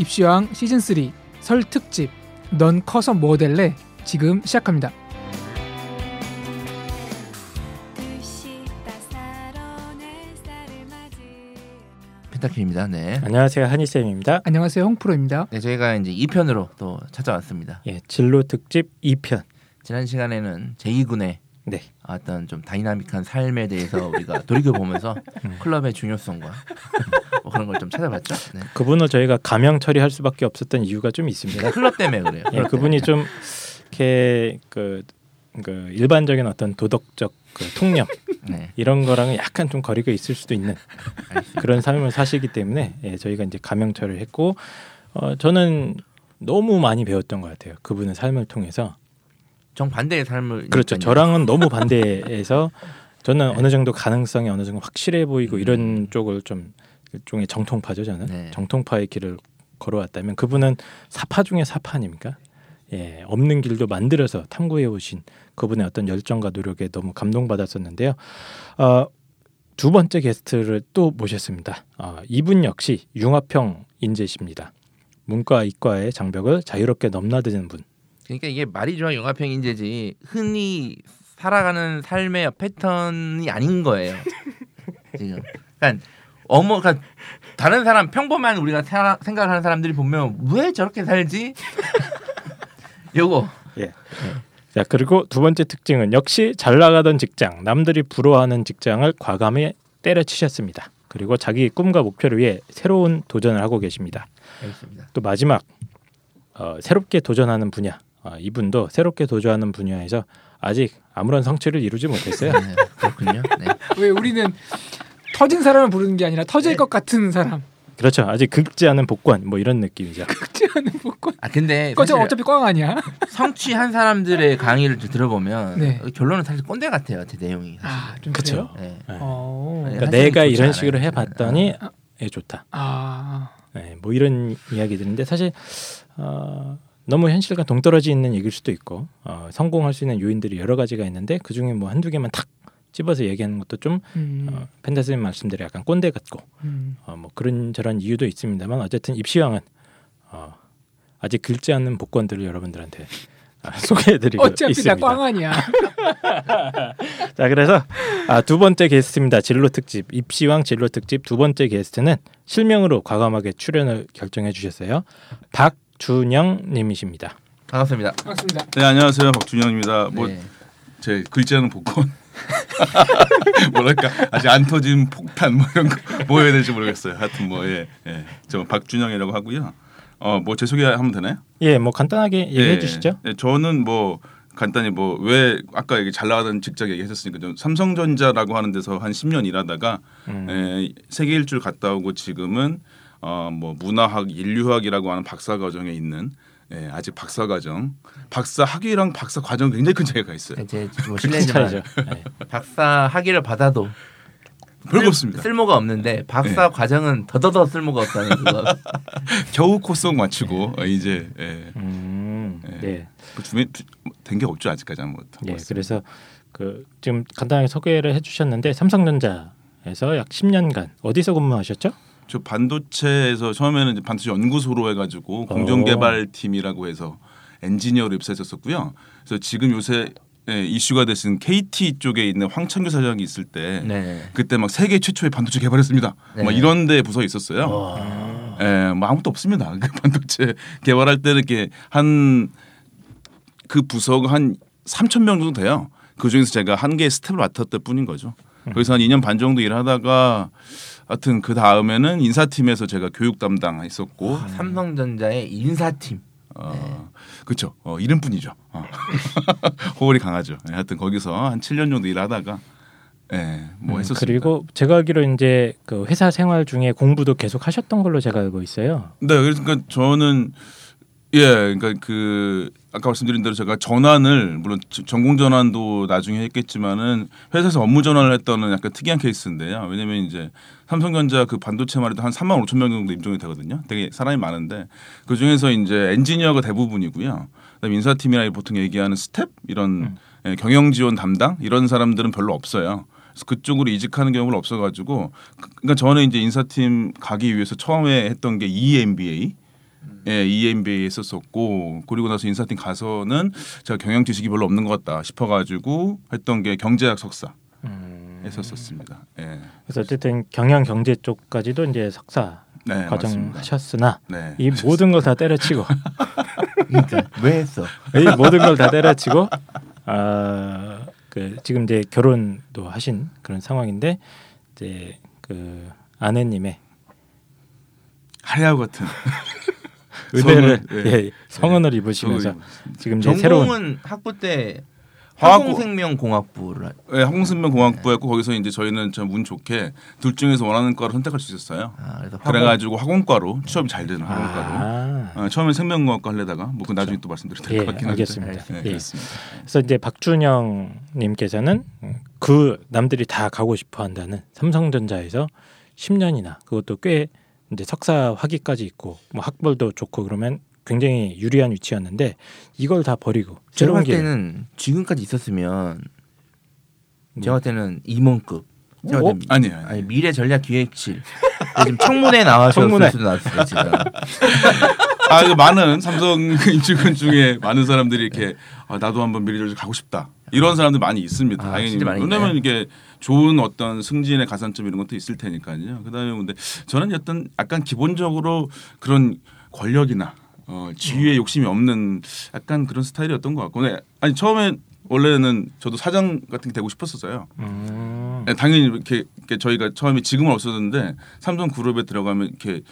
입시왕 시즌 3 설 특집 넌 커서 뭐 될래 지금 시작합니다. 펜타킬입니다. 네. 안녕하세요 한희쌤입니다. 안녕하세요 홍프로입니다. 네, 저희가 이제 2편으로 또 찾아왔습니다. 예, 진로 특집 2편. 지난 시간에는 제2군의 네. 어떤 좀 다이나믹한 삶에 대해서 우리가 돌이켜 보면서 클럽의 중요성과 뭐 그런 걸 좀 찾아봤죠. 네. 그분을 저희가 가명 처리할 수밖에 없었던 이유가 좀 있습니다. 클럽 때문에 그래요. 예, 그분이 좀 이렇게 그, 그 일반적인 어떤 도덕적 그 통념 네. 이런 거랑은 약간 좀 거리가 있을 수도 있는 알겠습니다. 그런 삶을 사시기 때문에 예, 저희가 이제 가명 처리를 했고 어, 저는 너무 많이 배웠던 것 같아요. 그분의 삶을 통해서 정 반대의 삶을 그렇죠. 저랑은 너무 반대해서 저는 어느 정도 가능성이 어느 정도 확실해 보이고 이런 쪽을 좀 일종의 정통파죠 저는 네. 정통파의 길을 걸어왔다면 그분은 사파 중에 사파 아닙니까? 예, 없는 길도 만들어서 탐구해 오신 그분의 어떤 열정과 노력에 너무 감동받았었는데요. 어, 두 번째 게스트를 또 모셨습니다. 어, 이분 역시 융합형 인재십니다. 문과 이과의 장벽을 자유롭게 넘나드는 분. 그러니까 이게 말이 좋아 융합형 인재지 흔히 살아가는 삶의 패턴이 아닌 거예요. 지금. 그러니까 어머, 그러니까 다른 사람 평범한 우리가 사- 생각을 하는 사람들이 보면 왜 저렇게 살지? 요거 예. 자 그리고 두 번째 특징은 역시 잘 나가던 직장, 남들이 부러워하는 직장을 과감히 때려치셨습니다. 그리고 자기 꿈과 목표를 위해 새로운 도전을 하고 계십니다. 알겠습니다. 또 마지막 어, 새롭게 도전하는 분야, 어, 이분도 새롭게 도전하는 분야에서 아직 아무런 성취를 이루지 못했어요. 네, 그렇군요. 네. 왜 우리는 터진 사람을 부르는 게 아니라 터질 것 같은 사람 그렇죠. 아직 긁지 않은 복권 뭐 이런 느낌이죠. 긁지 않은 복권. 아 근데 사실 어차피 꽝 아니야. 성취한 사람들의 강의를 들어보면 네. 결론은 사실 꼰대 같아요. 제 내용이. 아좀 그쵸. 그래요. 네. 네. 어. 네. 그러니까 내가 이런 않아요, 식으로. 해봤더니 예, 좋다. 아 네, 뭐 이런 이야기들인데 사실 어, 너무 현실과 동떨어져 있는 얘기일 수도 있고 어, 성공할 수 있는 요인들이 여러 가지가 있는데 그 중에 뭐 한두 개만 탁 집어서 얘기하는 것도 좀 음, 어, 펜타스님 말씀대로 약간 꼰대 같고 음. 어, 뭐 그런 저런 이유도 있습니다만 어쨌든 입시왕은 어, 아직 긁지 않는 복권들을 여러분들한테 아, 소개해드리고 어차피 있습니다. 다꽝 아니야. 자 그래서 아, 두 번째 게스트입니다. 진로 특집 입시왕 진로 특집 두 번째 게스트는 실명으로 과감하게 출연을 결정해 주셨어요. 박 준영님이십니다. 반갑습니다. 반갑습니다. 네 안녕하세요 박준영입니다. 뭐 네. 제 않은 복권 뭐랄까 아직 안 터진 폭탄 뭐 이런 거뭐 해야 될지 모르겠어요. 하여튼 뭐예저 박준영이라고 하고요. 어뭐 제 소개 하면 되나요? 예, 뭐 간단하게 얘기해 예, 주시죠. 예, 저는 뭐 간단히 뭐 왜 아까 얘기 잘 나가던 직장 얘기하셨으니까 좀 삼성전자라고 하는 데서 한 10년 일하다가 음. 예, 세계 일주를 갔다 오고 지금은 어 뭐 문화학 인류학이라고 하는 박사 과정에 있는 예, 아직 박사 과정 박사 학위랑 박사 과정 굉장히 큰 차이가 있어요. 제뭐 차이죠. 실례지만 예. 박사 학위를 받아도 별거 쓸- 없습니다. 쓸모가 없는데 박사 과정은 더더더 쓸모가 없다는 그거. 겨우 코성 마치고 어, 이제 예. 음, 예. 네, 그 주변 된게 없죠 아직까지 아무것도. 예, 그래서 그 지금 간단하게 소개를 해주셨는데 삼성전자에서 약 10년간 어디서 근무하셨죠? 저 반도체에서 처음에는 반도체 연구소로 해가지고 공정개발팀이라고 해서 엔지니어로 입사했었고요. 그래서 지금 요새 예, 이슈가 되신 KT 쪽에 있는 황창규 사장이 있을 때 네. 그때 막 세계 최초의 반도체 개발했습니다. 네. 막 이런 데 부서 있었어요. 와. 예, 뭐 아무것도 없습니다. 그 반도체 개발할 때는 이렇게 한 그 부서가 한 3천 명 정도 돼요. 그 중에서 제가 한 개의 스텝을 맡았을 뿐인 거죠. 거기서 한 2년 반 정도 일하다가 하여튼 그 다음에는 인사팀에서 제가 교육 담당했었고 삼성전자의 인사팀. 어, 그렇죠. 어, 이름뿐이죠. 어. 호흡이 강하죠. 예, 하여튼 거기서 한 7년 정도 일하다가 예, 뭐 음, 했었습니다. 그리고 제가 알기로 이제 그 회사 생활 중에 공부도 계속 하셨던 걸로 제가 알고 있어요. 네, 그러니까 저는 예, 그러니까 그 아까 말씀드린 대로 제가 전환을 물론 저- 전공 전환도 나중에 했겠지만은 회사에서 업무 전환을 했다는 약간 특이한 케이스인데요. 왜냐면 이제 삼성전자 그 반도체만 해도 한 3만 5천 명 정도 임직원이 되거든요. 되게 사람이 많은데 그 중에서 이제 엔지니어가 대부분이고요. 그다음에 인사팀이나 보통 얘기하는 스텝 이런 예, 경영 지원 담당 이런 사람들은 별로 없어요. 그래서 그쪽으로 이직하는 경우가 없어가지고 그- 그러니까 저는 이제 인사팀 가기 위해서 처음에 했던 게 EMBA 예, EMBA에 했었었고 그리고 나서 인사팀 가서는 제가 경영 지식이 별로 없는 것 같다 싶어가지고 했던 게 경제학 석사 음. 했었었습니다. 예, 그래서 어쨌든 경영 경제 쪽까지도 이제 석사 네, 과정 맞습니다. 하셨으나 네, 이 모든 걸 다 때려치고 그러니까 왜 했어? 이 모든 걸 다 때려치고 아, 그 지금 이제 결혼도 하신 그런 상황인데 이제 그 아내님의 하야우 같은 은혜를 성은, 예, 예. 성은을 입으시면서 지금 이제 새로운 전공은 학부 때 화공생명공학부를 하- 예, 항공생명공학부였고 거기서 이제 저희는 참 운 좋게 둘 중에서 원하는 과를 선택할 수 있었어요. 아, 그래서 화공- 그래 가지고 학원과로 취업이 잘 되는 학원과로. 아, 어, 처음에 생명공학과 하려다가 뭐그 나중에 또 말씀드릴 될 예, 것 같긴 한데. 알겠습니다. 예, 예. 그렇습니다. 그래서 이제 박준영 님께서는 그 남들이 다 가고 싶어 한다는 삼성전자에서 10년이나 그것도 꽤 이제 석사 학위까지 있고 뭐 학벌도 좋고 그러면 굉장히 유리한 위치였는데 이걸 다 버리고 제가 길. 때는 지금까지 있었으면 뭐, 제가 봤을 때는 임원급. 제가 어? 아니에요. 아니 미래 전략 기획실 지금 청문회 나와서 청문회. 나왔어요 지금. 아, 그 많은 삼성 인출근 중에 많은 사람들이 이렇게 아, 나도 한번 미래전략 가고 싶다. 이런 사람들 많이 있습니다. 아, 당연히. 왜냐면? 이게 좋은 어떤 승진의 가산점 이런 것도 있을 테니까요. 그다음에 근데 저는 어떤 약간 기본적으로 그런 권력이나 어, 지위에 욕심이 없는 약간 그런 스타일이었던 것 같고. 네. 아니 처음에 원래는 저도 사장 같은 게 되고 싶었었어요. 음. 네, 당연히 이렇게, 이렇게 저희가 처음에 지금은 없었는데 삼성 그룹에 들어가면 이렇게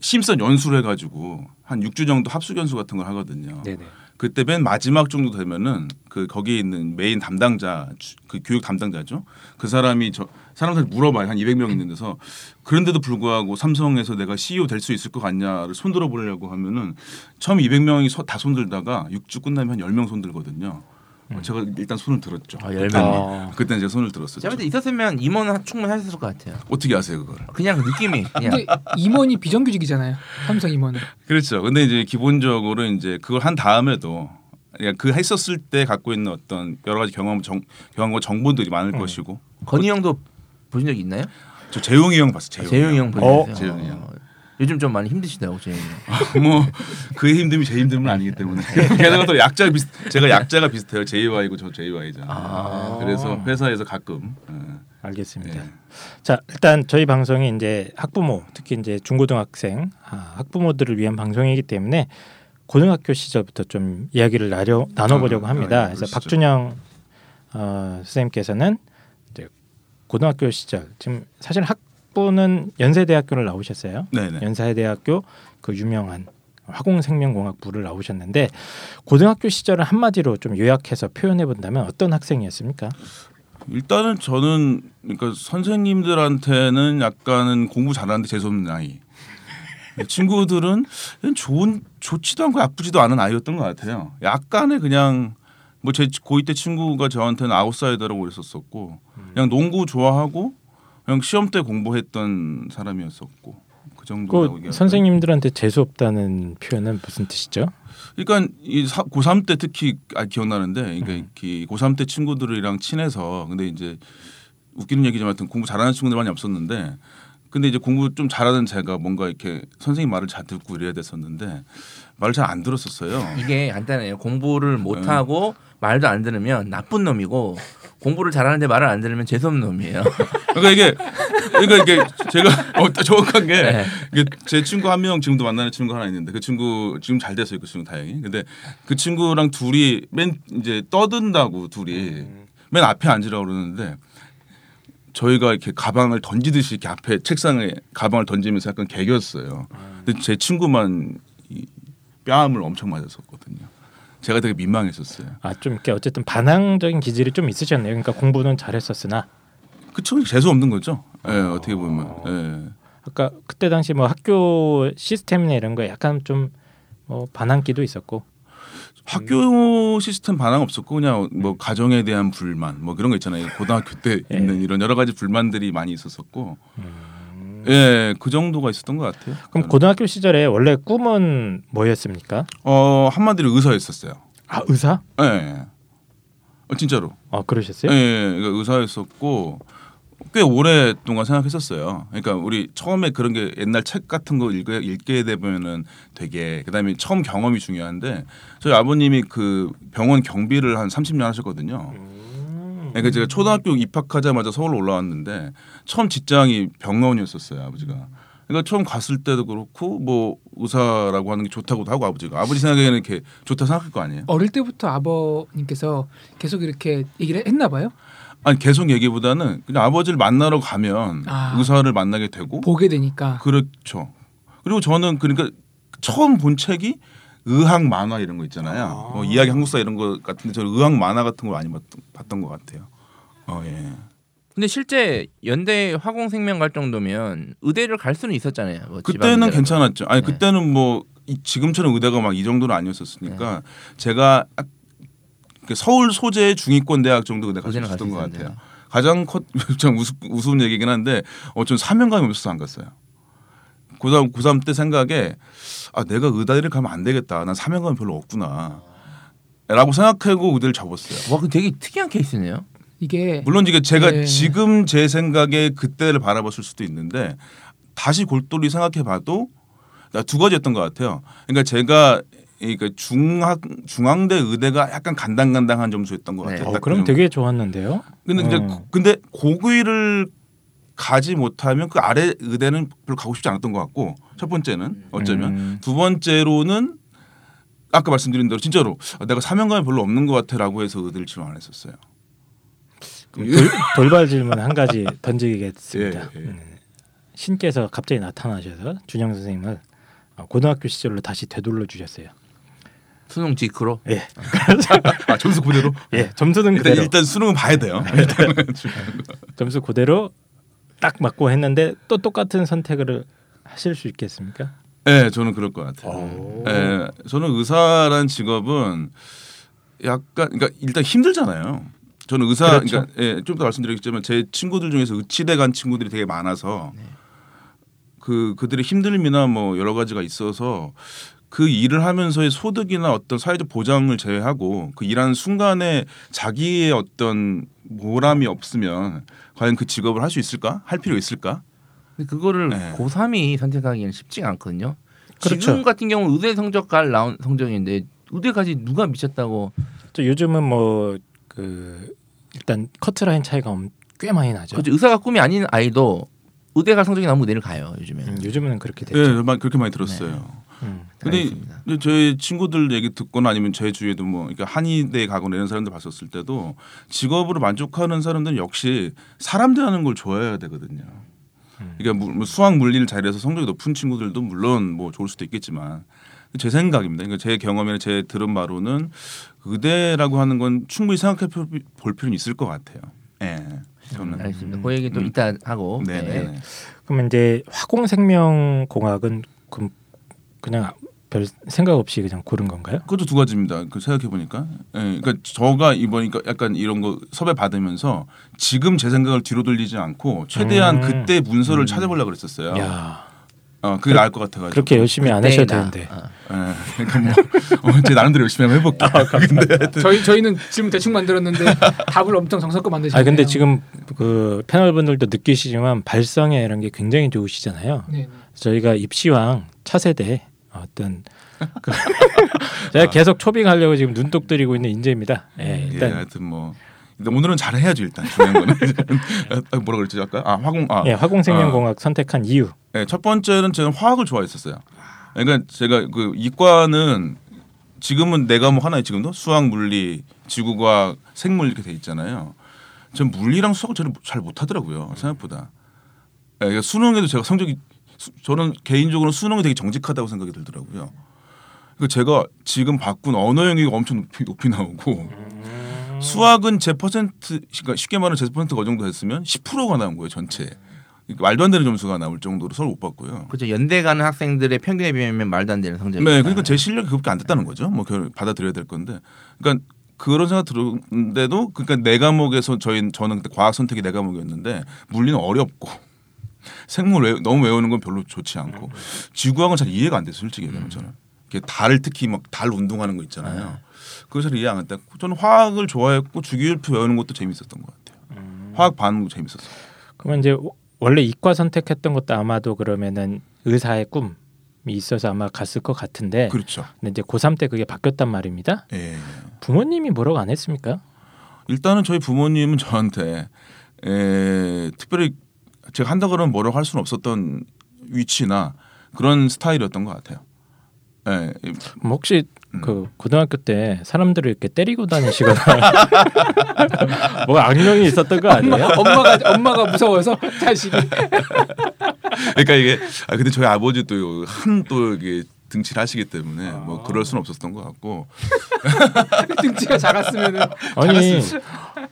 심선 연수를 해가지고 한 6주 정도 합숙 연수 같은 걸 하거든요. 네네. 그때 맨 마지막 정도 되면은 그 거기에 있는 메인 담당자 주- 그 교육 담당자죠. 그 사람이 저 사람들 물어봐요 한 200명 있는 데서 그런데도 불구하고 삼성에서 내가 CEO 될 수 있을 것 같냐를 손들어 보려고 하면은 처음 200명이 다 손들다가 6주 끝나면 한 10명 손들거든요. 어, 제가 일단 손을 들었죠. 아, 10명. 아. 그때 제가 손을 들었었죠. 제가 봤을 때 있었으면 임원은 충분히 하셨을 것 같아요. 어떻게 아세요 그걸? 그냥 그 느낌이 그냥 근데 임원이 비정규직이잖아요. 삼성 임원은. 그렇죠. 근데 이제 기본적으로 이제 그걸 한 다음에도 그그 했었을 때 갖고 있는 어떤 여러 가지 경험 정, 경험과 정보들이 많을 음. 것이고 건희 형도 보신 적 있나요? 저 재용이 형 봤어. 재용이, 재용이 형 어? 보셨어요? 재용이 형. 요즘 좀 많이 힘드시다고 형. 뭐 그의 힘듦이 제 힘듦은 아니기 때문에 게다가 또 약자 비슷 제가 약자가 비슷해요. JY고 저 JY잖아요. 아. 그래서 회사에서 가끔 예. 알겠습니다. 예. 자 일단 저희 방송이 이제 학부모 특히 이제 중고등학생 아, 학부모들을 위한 방송이기 때문에 고등학교 시절부터 좀 이야기를 나려, 나눠보려고 아, 합니다. 아, 그래서 그러시죠. 박준영 어, 선생님께서는 이제 고등학교 시절 지금 사실 학 부는 연세대학교를 나오셨어요. 네네. 연세대학교 그 유명한 화공생명공학부를 나오셨는데 고등학교 시절을 한마디로 좀 요약해서 표현해 본다면 어떤 학생이었습니까? 일단은 저는 그러니까 선생님들한테는 약간은 공부 잘하는데 재수없는 아이. 친구들은 좋은 좋지도 않고 나쁘지도 않은 아이였던 것 같아요. 약간의 그냥 뭐 제 고2 때 친구가 저한테는 아웃사이더라고 그랬었었고 그냥 농구 좋아하고 그냥 시험 때 공부했던 사람이었었고 그 정도라고 그 선생님들한테 재수 없다는 표현은 무슨 뜻이죠? 그러니까 이 사- 고3 때 특히 아, 기억나는데 그러니까 음. 이 고3 때 친구들이랑 친해서 근데 이제 웃기는 얘기지만 하여튼 공부 잘하는 친구들 많이 없었는데 근데 이제 공부 좀 잘하는 제가 뭔가 이렇게 선생님 말을 잘 듣고 이래야 됐었는데 말을 잘 안 들었었어요. 이게 간단해요. 공부를 네. 못 하고 말도 안 들으면 나쁜 놈이고 공부를 잘하는데 말을 안 들으면 재수 없는 놈이에요. 그러니까 이게 그러니까 이게 제가 어, 정확한 게 네. 이게 제 친구 한 명 지금도 만나는 친구 하나 있는데 그 친구 지금 잘 됐어요 그 친구 다행히. 근데 그 친구랑 둘이 맨 이제 떠든다고 둘이 맨 앞에 앉으라고 그러는데 저희가 이렇게 가방을 던지듯이 이렇게 앞에 책상에 가방을 던지면서 약간 개겼어요. 근데 제 친구만 이 뺨을 엄청 맞았었거든요 제가 되게 민망했었어요. 아좀 이렇게 어쨌든 반항적인 기질이 좀 있으셨네요. 그러니까 공부는 잘했었으나. 그쵸 재수 없는 거죠. 예 어떻게 보면. 예. 아까 그때 당시 뭐 학교 시스템이나 이런 거 약간 좀 뭐 반항기도 있었고. 학교 시스템 반항 없었고 그냥 뭐 가정에 대한 불만 뭐 그런 거 있잖아요. 고등학교 때 예. 있는 이런 여러 가지 불만들이 많이 있었었고 예 그 정도가 있었던 것 같아요. 그럼 고등학교 시절에 원래 꿈은 뭐였습니까? 어 한마디로 의사였었어요. 아 의사? 예, 어, 진짜로. 아 예, 그러셨어요? 예, 그러니까 의사였었고 꽤 오랫동안 생각했었어요. 그러니까 우리 처음에 그런 게 옛날 책 같은 거 읽게, 읽게 되면은 되게 그다음에 처음 경험이 중요한데 저희 아버님이 그 병원 경비를 한 30년 하셨거든요. 그러니까 제가 초등학교 입학하자마자 서울 올라왔는데 처음 직장이 병원이었었어요 아버지가. 그러니까 처음 갔을 때도 그렇고 뭐 의사라고 하는 게 좋다고도 하고 아버지가 아버지 생각에는 이렇게 좋다 생각할 거 아니에요. 어릴 때부터 아버님께서 계속 이렇게 얘기를 했나 봐요. 아니 계속 얘기보다는 그냥 아버지를 만나러 가면 아. 의사를 만나게 되고 보게 되니까 그렇죠. 그리고 저는 그러니까 처음 본 책이 의학 만화 이런 거 있잖아요. 뭐 이야기 한국사 이런 거 같은데 저는 의학 만화 같은 걸 많이 봤, 봤던 것 같아요. 어 예. 근데 실제 연대 화공생명 갈 정도면 의대를 갈 수는 있었잖아요. 뭐 그때는. 괜찮았죠. 아니 네. 그때는 뭐 이- 지금처럼 의대가 막 이 정도는 아니었었으니까 제가 아- 그 서울 소재 중위권 대학 정도 의대 갈수 있었던 것. 같아요. 가장 컸, 참 우스, 우스운 얘기긴 한데 어, 전 사명감이 없어서 안 갔어요. 고3 고3 때 생각에 아 내가 의대를 가면 안 되겠다. 난 사명감이 별로 없구나. 라고 생각하고 의대를 접었어요. 와, 그 되게 특이한 케이스네요. 이게 물론 이게 제가 네. 지금 제 생각에 그때를 바라봤을 수도 있는데 다시 골똘히 생각해봐도 나두 가지였던 것 같아요. 그러니까 제가 그러니까 중학 중앙대 의대가 약간 간당간당한 점수였던 것 네. 같아요. 어, 딱 그럼 그 정도. 되게 좋았는데요. 근데 이제 어. 근데 고귀를 가지 못하면 그 아래 의대는 별로 가고 싶지 않았던 것 같고 첫 번째는 어쩌면 음. 두 번째로는 아까 말씀드린 대로 진짜로 아, 내가 사명감이 별로 없는 것 같아라고 해서 의대를 지원 안 했었어요. 돌, 돌발 질문 한 가지 던지겠습니다. 예, 예. 음. 신께서 갑자기 나타나셔서 준영 선생님을 어, 고등학교 시절로 다시 되돌려 주셨어요. 수능 직후로. 예, 아 점수 그대로? 예, 점수는 일단, 그대로 일단 수능은 봐야 돼요. 점수 그대로 딱 맞고 했는데 또 똑같은 선택을 하실 수 있겠습니까? 네, 저는 그럴 것 같아요. 오. 네, 저는 의사란 직업은 약간 그러니까 일단 힘들잖아요. 저는 의사 그렇죠. 그러니까 예, 좀더 말씀드리겠지만 제 친구들 중에서 의치대 간 친구들이 되게 많아서 그 그들의 힘듦이나 뭐 여러 가지가 있어서 그 일을 하면서의 소득이나 어떤 사회적 보장을 제외하고 그 일하는 순간에 자기의 어떤 보람이 없으면 과연 그 직업을 할 수 있을까? 할 필요 있을까? 근데 그거를 네. 고3이 선택하기는 쉽지가 않거든요. 그렇죠. 지금 같은 경우는 의대 성적 갈 나온 성적인데 의대까지 누가 미쳤다고 저 요즘은 뭐 그 일단 커트라인 차이가 엄- 꽤 많이 나죠. 그렇죠. 의사가 꿈이 아닌 아이도 의대 갈 성적이 나오면 의대를 가요 요즘에. 음, 요즘은 그렇게 예, 됐죠. 정말 그렇게 많이 들었어요. 음. 근데 알겠습니다. 저희 친구들 얘기 듣거나 아니면 제 주위에도 뭐 그러니까 한의대 가거나 이런 사람들 봤었을 때도 직업으로 만족하는 사람들은 역시 사람 대하는 걸 좋아해야 되거든요. 음. 그러니까 무- 뭐 수학 물리를 잘해서 성적이 높은 친구들도 물론 뭐 좋을 수도 있겠지만 제 생각입니다. 그러니까 제 경험이나 제 들은 바로는 의대라고 하는 건 충분히 생각해 볼- 볼 필요는 있을 것 같아요. 예. 저는 알겠습니다. 그 얘기 또 음. 이따 하고. 네, 네. 네. 그러면 이제 화공생명공학은 그럼 그냥 별 생각 없이 그냥 고른 건가요? 그것도 두 가지입니다. 그 생각해 보니까, 예, 그러니까 저가 이번이니까 약간 이런 거 섭외 받으면서 지금 제 생각을 뒤로 돌리지 않고 최대한 음. 그때 문서를 음. 찾아보려고 그랬었어요. 야 어, 그게 나을 것 같아가지고. 그렇게 열심히 안 하셔도. 되는데. 아, 예, 그러니까 뭐 어, 제 나름대로 열심히 한번 해볼게. 아, 근데 하여튼 저희 저희는 질문 대충 만들었는데 답을 엄청 정성껏 만드시네요. 아 근데 지금 그 패널 분들도 느끼시지만 발성에 이런 게 굉장히 좋으시잖아요. 네, 네. 저희가 입시왕 차세대 어떤 그 제가 계속 초빙하려고 지금 눈독 들이고 있는 인재입니다. 예, 예, 일단 하여튼 뭐 오늘은 잘 해야죠 일단 중요한 거는 아, 뭐라 그랬지 아까 아 화공 아 예, 화공생명공학 선택한 이유. 네, 첫 번째는 저는 화학을 좋아했었어요. 그러니까 제가 그 이과는 지금은 내 과목 하나에 지금도 수학, 물리, 지구과학, 생물 이렇게 돼 있잖아요. 전 물리랑 수학을 잘, 잘 못하더라고요 생각보다. 네, 그러니까 수능에도 제가 성적이 수- 저는 개인적으로 수능이 되게 정직하다고 생각이 들더라고요. 그 제가 지금 바꾼 언어 영역이 엄청 높이, 높이 나오고 수학은 제 퍼센트 그러니까 쉽게 말하면 제 퍼센트가 어느 정도 됐으면 10%가 나온 거예요 전체. 그러니까 말도 안 되는 점수가 나올 정도로 서울 못 봤고요. 그렇죠. 연대 가는 학생들의 평균에 비하면 말도 안 되는 성적이. 네, 그러니까 제 실력이 그렇게 안 됐다는 거죠. 뭐 결- 받아들여야 될 건데, 그러니까 그런 생각 들었는데도 그러니까 내 과목에서 저희 저는 그때 과학 선택이 내 과목이었는데 물리는 어렵고 생물 외, 너무 외우는 건 별로 좋지 않고 지구학은 잘 이해가 안 됐어요. 솔직히 얘기하면 저는 이게 달 특히 막 달 운동하는 거 있잖아요. 그거 잘 이해 안 했다. 저는 화학을 좋아했고 주기율표 외우는 것도 재밌었던 것 같아요. 화학 반응 재밌었어요. 그러면 이제 원래 이과 선택했던 것도 아마도 그러면은 의사의 꿈이 있어서 아마 갔을 것 같은데 그렇죠. 근데 이제 고3 때 그게 바뀌었단 말입니다. 예. 부모님이 뭐라고 안 했습니까? 일단은 저희 부모님은 저한테 에, 특별히 제가 한다 그러면 뭐라고 할 수는 없었던 위치나 그런 스타일이었던 것 같아요. 예, 뭐 혹시 음. 그 고등학교 때 사람들을 이렇게 때리고 다니시거나 뭐가 악명이 있었던 거 아니에요? 엄마 가 엄마가 무서워서 자식이 그러니까 이게 아 근데 저희 아버지도 한또 이게 등치를 하시기 때문에 뭐 그럴 수는 없었던 것 같고 등치가 작았으면은 아니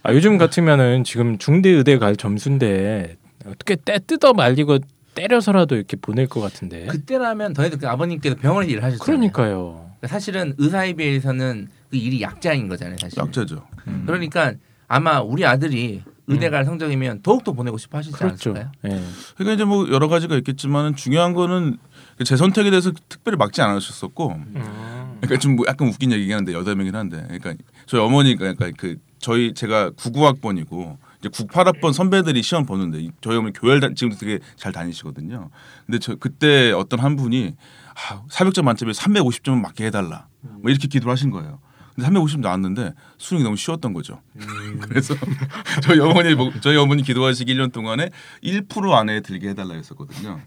아, 요즘 같으면은 지금 중대 의대 갈 점수인데 어떻게 때 뜯어 말리고 때려서라도 이렇게 보낼 것 같은데. 그때라면 더해도 그 아버님께서 병원에서 일을 하셨잖아요. 그러니까요. 사실은 의사에 비해서는 그 일이 약자인 거잖아요, 사실. 약자죠. 음. 그러니까 아마 우리 아들이 의대 갈 성적이면 더욱더 보내고 싶어 하시지 그렇죠. 않을까요? 예. 그러니까 이제 뭐 여러 가지가 있겠지만 중요한 거는 제 선택에 대해서 특별히 막지 않으셨었고 음. 그러니까 좀뭐 약간 웃긴 얘기긴 한데 여덟 명이긴 한데 그러니까 저희 어머니가 그러니까 그 저희 제가 99학번이고 이제 98학번 선배들이 시험 보는데 이- 저희 어머니 교회를 다- 지금도 되게 잘 다니시거든요. 근데 저 그때 어떤 한 분이 아, 400점 만점에 350점은 맞게 해달라 뭐 이렇게 기도를 하신 거예요. 근데 350 나왔는데 수능이 너무 쉬웠던 거죠. 그래서 저희 어머니 뭐- 저희 어머니 기도하시기 1년 동안에 1% 안에 들게 해달라 했었거든요.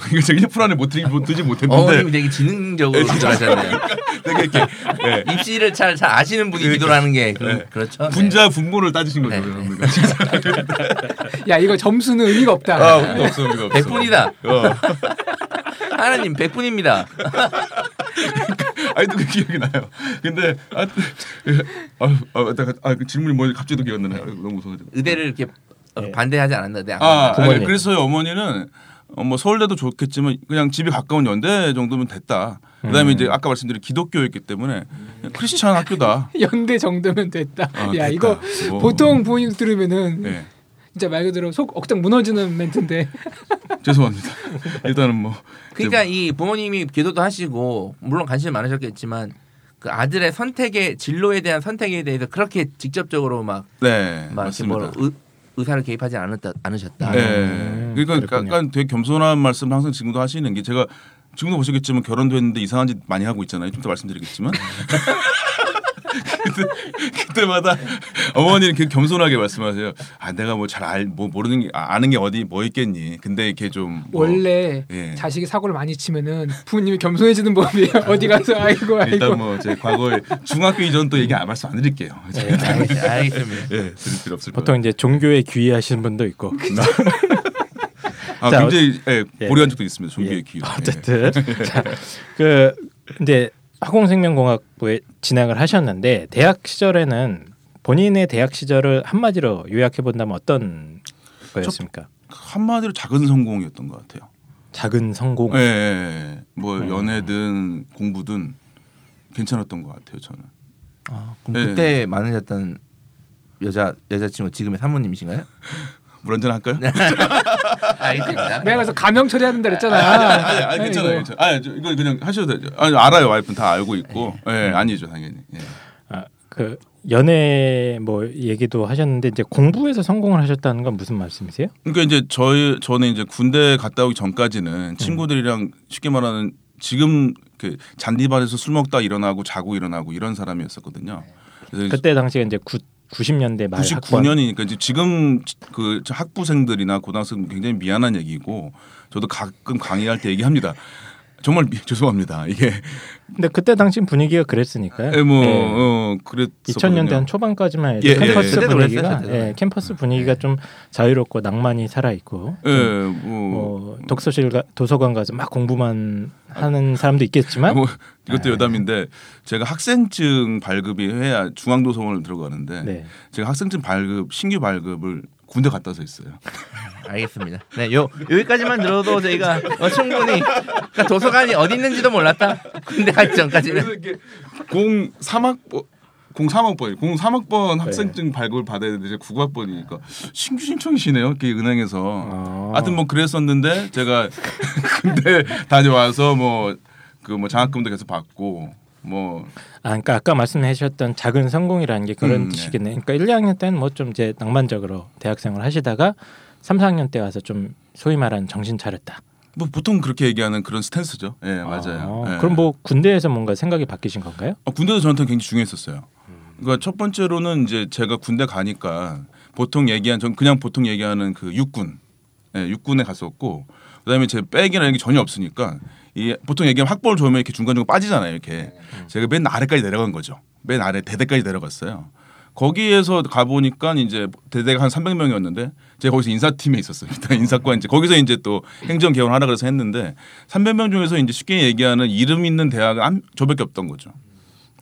이거 제가 1% 안에 못 들지 못 들지 못했는데 어머님이 되게 지능적으로 네, 기도하셨네요. 되게 이렇게 예. 입시를 잘, 잘 아시는 분이 기도를 하는 게 그, 네. 그렇죠. 분자 분모를 따지신 거죠. 네. 그러니까. 야 이거 점수는 의미가 없다. 아, 의미가 없어, 의미가 없어. 백 분이다. 어. 하나님 백분입니다. 아직도 그 기억이 나요. 근데 아, 아, 아, 내가 아, 그 질문이 뭐 갑자기 또 기억나네. 아, 너무 무서워가지고. 의대를 이렇게 어, 네. 반대하지 않았는데 아. 아니, 그래서 어머니는 어, 뭐 서울대도 좋겠지만 그냥 집에 가까운 연대 정도면 됐다. 그다음에 음. 이제 아까 말씀드린 기독교였기 때문에 크리스찬 학교다. 연대 정도면 됐다. 아, 야 됐다. 이거 뭐. 보통 부모님 들으면은 네, 진짜 말 그대로 속 억장 무너지는 멘트인데 죄송합니다. 일단은 뭐 그러니까 이 부모님이 기도도 하시고 물론 관심이 많으셨겠지만 그 아들의 선택의 진로에 대한 선택에 대해서 그렇게 직접적으로 막, 네, 막뭐 맞습니다. 의, 의사를 개입하지 않았다, 않으셨다. 네. 음, 그러니까 그랬군요. 약간 되게 겸손한 말씀 항상 지금도 하시는 게 제가 지금도 보시겠지만 결혼도 했는데 이상한 짓 많이 하고 있잖아요. 좀 더 말씀드리겠지만 그때, 그때 마다 어머니는 그 겸손하게 말씀하세요. 아 내가 뭐 잘 알 뭐 모르는 게 아, 아는 게 어디 뭐 있겠니. 근데 이렇게 좀 뭐, 원래 예. 자식이 사고를 많이 치면은 부모님이 겸손해지는 법이에요. 어디 가서 아이고 아이고. 일단 뭐 제 과거에 중학교 이전 또 얘기 안 말씀 안 드릴게요. 예. 알겠, 알겠습니다. 예, 드릴 필요 없을 보통 거예요. 이제 종교에 귀의하시는 분도 있고. 아, 자, 굉장히 예, 예. 고려한 적도 있습니다. 종교의 예. 기회. 어쨌든 자, 그 이제 화공생명공학부에 진학을 하셨는데 대학 시절에는 본인의 대학 시절을 한마디로 요약해 본다면 어떤 거였습니까? 한마디로 작은 성공이었던 것 같아요. 작은 성공. 예, 예, 예. 뭐 음. 연애든 공부든 괜찮았던 것 같아요. 저는. 아, 그럼 네. 그때 많으셨던 여자 여자친구 지금의 사모님이신가요? 물 한잔 할까요? 네. 알겠습니다. 내가 그래서 가명 처리하는다 그랬잖아. 아니, 아니, 괜찮아요. 괜찮아요. 아, 저, 이거 그냥 하셔도 되죠. 아니, 알아요. 와이프는 다 알고 있고. 예, 음. 아니죠, 당연히. 예. 아, 그 연애 뭐 얘기도 하셨는데 이제 공부에서 성공을 하셨다는 건 무슨 말씀이세요? 그러니까 이제 저희 저는 이제 군대 갔다 오기 전까지는 친구들이랑 쉽게 말하는 지금 그 잔디밭에서 술 먹다 일어나고 자고 일어나고 이런 사람이었었거든요. 그래서 그때 당시에 이제 구, 90년대 말 학번. 99년이니까 이제 지금 그 학부생들이나 고등학생 굉장히 미안한 얘기고 저도 가끔 강의할 때 얘기합니다. 정말 미- 죄송합니다. 이게 근데 그때 당시 분위기가 그랬으니까요. 에, 뭐 예. 어, 그랬 2000년대 한 초반까지만 해도 예, 예, 캠퍼스 예. 분위기가. 예, 캠퍼스 분위기가 좀 자유롭고 낭만이 살아 있고 예, 뭐, 뭐 독서실 가, 도서관 가서 막 공부만 하는 사람도 있겠지만 뭐 이것도 네. 여담인데 제가 학생증 발급이 해야 중앙도서관을 들어가는데 네. 제가 학생증 발급 신규 발급을 군대 갔다 와서 했어요. 알겠습니다. 네, 요 여기까지만 들어도 저희가 어, 충분히 그러니까 도서관이 어디 있는지도 몰랐다. 군대 가기 전까지는. 그래서 이렇게 03학번 03학번 03학번 네. 학생증 발급을 받아야 되는데 제가 99학번이니까 신규 신청이시네요. 이렇게 은행에서. 아. 하여튼 뭐 그랬었는데 제가 군대 다녀와서 뭐그 뭐 장학금도 계속 받고 뭐 아, 그러니까 아까 말씀하셨던 작은 성공이라는 게 그런 음, 네. 뜻이겠네. 그러니까 1, 2학년 때는 뭐 좀 이제 낭만적으로 대학생을 하시다가 3, 4학년 때 와서 좀 소위 말하는 정신 차렸다. 뭐 보통 그렇게 얘기하는 그런 스탠스죠. 예, 맞아요. 아, 예. 그럼 뭐 군대에서 뭔가 생각이 바뀌신 건가요? 어, 군대도 저한테 굉장히 중요했었어요. 그러니까 첫 번째로는 이제 제가 군대 가니까 보통 얘기한 전 그냥 보통 얘기하는 그 육군, 예, 육군에 갔었고 그다음에 제 백이나 이런 게 전혀 없으니까 이 보통 얘기하면 학벌 좋으면 이렇게 중간 중간 빠지잖아요. 이렇게 제가 맨 아래까지 내려간 거죠. 맨 아래 대대까지 내려갔어요. 거기에서 가 보니까 이제 대대가 한 300명이었는데 제가 거기서 인사팀에 있었습니다. 인사과 이제 거기서 이제 또 행정 개원 하라 그래서 했는데 300명 중에서 이제 쉽게 얘기하는 이름 있는 대학은 한- 저밖에 없던 거죠.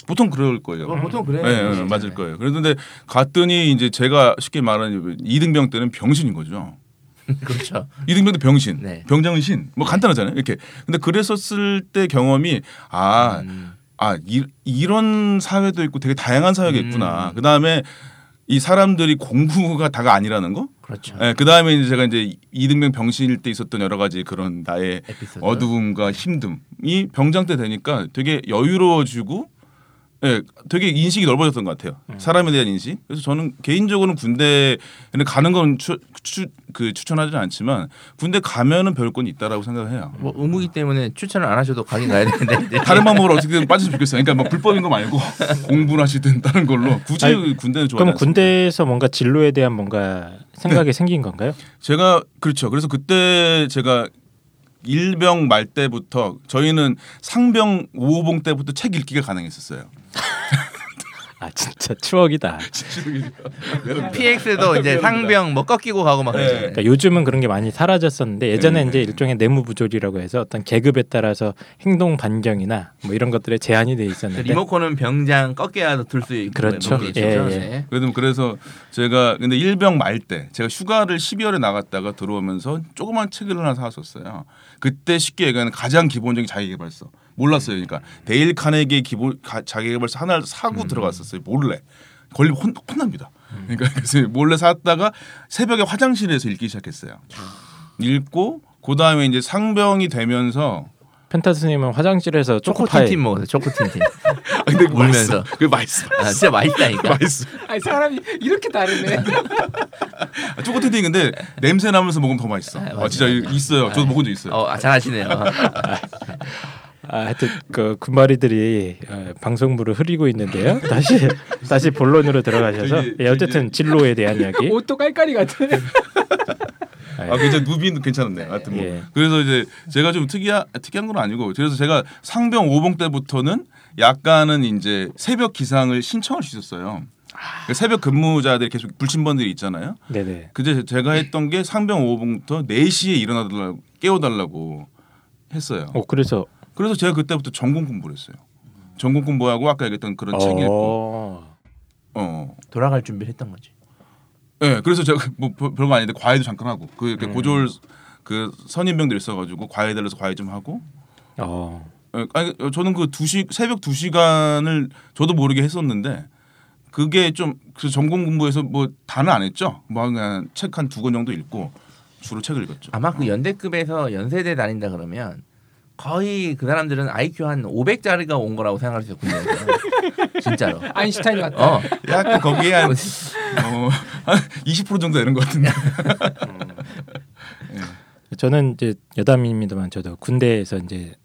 보통 그럴 거예요. 어, 보통 그래요. 네, 네, 진짜. 맞을 거예요. 그런데 갔더니 이제 제가 쉽게 말하는 이등병 때는 병신인 거죠. 그렇죠. 이등병 때 병신, 네. 병장은 신, 뭐 간단하잖아요. 이렇게. 근데 그랬었을 때 경험이 아, 음. 아 이, 이런 사회도 있고 되게 다양한 사회가 있구나. 음. 그 다음에 이 사람들이 공부가 다가 아니라는 거. 그렇죠. 예, 그 다음에 이제 제가 이제 이등병 병신일 때 있었던 여러 가지 그런 나의 에피소드. 어두움과 힘듦이 병장 때 되니까 되게 여유로워지고 예, 되게 인식이 넓어졌던 것 같아요. 사람에 대한 인식. 그래서 저는 개인적으로는 군대에는 가는 건 추, 추, 그 추천하지는 않지만 군대 가면은 배울 건 있다라고 생각을 해요. 뭐 의무기 때문에 추천을 안 하셔도 가긴 가야 되는데 다른 방법으로 어떻게든 빠졌으면 좋겠어요. 그러니까 뭐 불법인 거 말고 공부를 하시든 다른 걸로 굳이 아니, 군대는 좋아하지 그럼. 군대에서 뭔가 진로에 대한 뭔가 생각이 생긴 건가요? 제가 그렇죠. 그래서 그때 제가 일병 말 때부터 저희는 상병 5호봉 때부터 책 읽기가 가능했었어요. 아 진짜 추억이다. PX도 이제 상병 뭐 꺾이고 가고 막 그러잖아요. 그러니까 요즘은 그런 게 많이 사라졌었는데 예전에 네. 이제 일종의 내무 부조리라고 해서 어떤 계급에 따라서 행동 반경이나 뭐 이런 것들에 제한이 돼그 있었는데 리모컨은 병장 꺾여야 들수 있고 그렇죠. 예, 예. 네. 그래도 그래서 제가 근데 일병 말 때 제가 휴가를 12월에 나갔다가 들어오면서 조그만 책을 하나 사왔었어요. 그때 쉽게 얘기하는 가장 기본적인 자기개발서 몰랐어요. 그러니까 데일 카네기 기본 가- 자기개발서 하나를 사고 들어갔었어요. 몰래 걸리면 혼, 혼납니다. 그러니까 그래서 몰래 샀다가 새벽에 화장실에서 읽기 시작했어요. 읽고 그 다음에 이제 상병이 되면서 펜타스님은 화장실에서 초코파이 초코틴틴 먹었어요. 초코 틴틴. 아, 근데 울면서. 그 맛있어. 아, 진짜 맛있다니까. 맛있어. 아니 사람이 이렇게 다르네. 아, 초코텐이 근데 냄새 나면서 먹으면 더 맛있어. 아, 아. 진짜 있어요. 저도 먹은 적 있어요. 어, 아, 잘하시네요. 아, 하여튼 그 군마리들이 어, 방송부를 흐리고 있는데요. 다시 다시 본론으로 들어가셔서 예, 어쨌든 진로에 대한 이야기. 옷도 깔깔이 같아. 아 굉장히 누비는 괜찮은데. 하여튼 뭐 예. 그래서 이제 제가 좀 특이한 특이한 건 아니고 그래서 제가 상병 5봉 때부터는 약간은 이제 새벽 기상을 신청할 수 있었어요. 그 새벽 근무자들이 계속 불침번들이 있잖아요. 네네. 그제 제가 했던 게 상병 5봉부터 4시에 일어나달라고 깨워달라고 했어요. 어 그래서 그래서 제가 그때부터 전공 공부를 했어요. 전공 공부하고 아까 얘기했던 그런 책 읽고 어. 어 돌아갈 준비를 했던 거지. 예, 네, 그래서 제가 뭐 별- 별거 아닌데 과외도 잠깐 하고 그 이렇게 음. 고졸 그 선임병들 있어가지고 과외 달려서 과외 좀 하고. 어. 예, 아니 어, 저는 그 두시 새벽 두 시간을 저도 모르게 했었는데 그게 좀 그 전공 공부에서 뭐 다는 안 했죠. 뭐 그냥 책 한 두 권 정도 읽고 주로 책을 읽었죠. 아마 그 연대급에서 연세대 다닌다 그러면 거의 그 사람들은 IQ 한 500짜리가 온 거라고 생각할 수 있거든요. 진짜로. 아인슈타인 같다. 어. 약간 거기에 한, 어, 한 20% 정도 되는 것 같은데. 저는 이제 여담입니다만 저도 군대에서 이제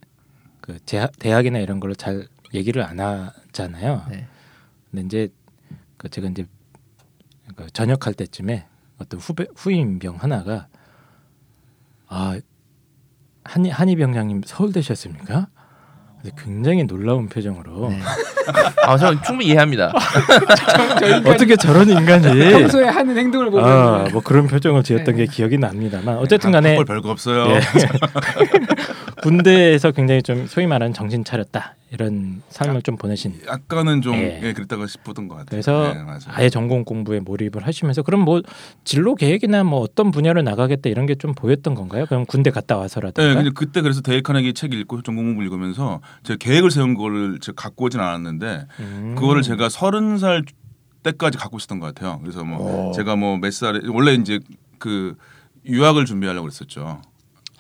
그 제, 대학이나 이런 걸로 잘 얘기를 안 하잖아요. 네. 근데 이제 그 제가 이제 그 전역할 때쯤에 어떤 후배 후임 병 하나가 아 한이 한이 병장님 서울대셨습니까? 근데 굉장히 놀라운 표정으로 네. 아, 저 충분히 이해합니다. 어떻게 저런 인간이 평소에 하는 행동을 보면 아, 뭐 그런 표정을 지었던 게 기억이 납니다만 어쨌든 간에 걸 별거 없어요. 예. 군대에서 굉장히 좀 소위 말하는 정신 차렸다 이런 삶을 좀 보내신 약간은 좀 예. 예, 그랬다가 싶었던 것 같아요. 그래서 예. 아예 전공 공부에 몰입을 하시면서 그럼 뭐 진로 계획이나 뭐 어떤 분야를 나가겠다 이런 게 좀 보였던 건가요? 그럼 군대 갔다 네, 와서라든가 근데 그때 그래서 데일 카네기 책 읽고 전공 공부 읽으면서 제가 계획을 세운 거를 제가 갖고 오진 않았는데 음. 그거를 제가 서른 살 때까지 갖고 있었던 것 같아요. 그래서 뭐 오. 제가 뭐 몇 살에 원래 이제 그 유학을 준비하려고 그랬었죠.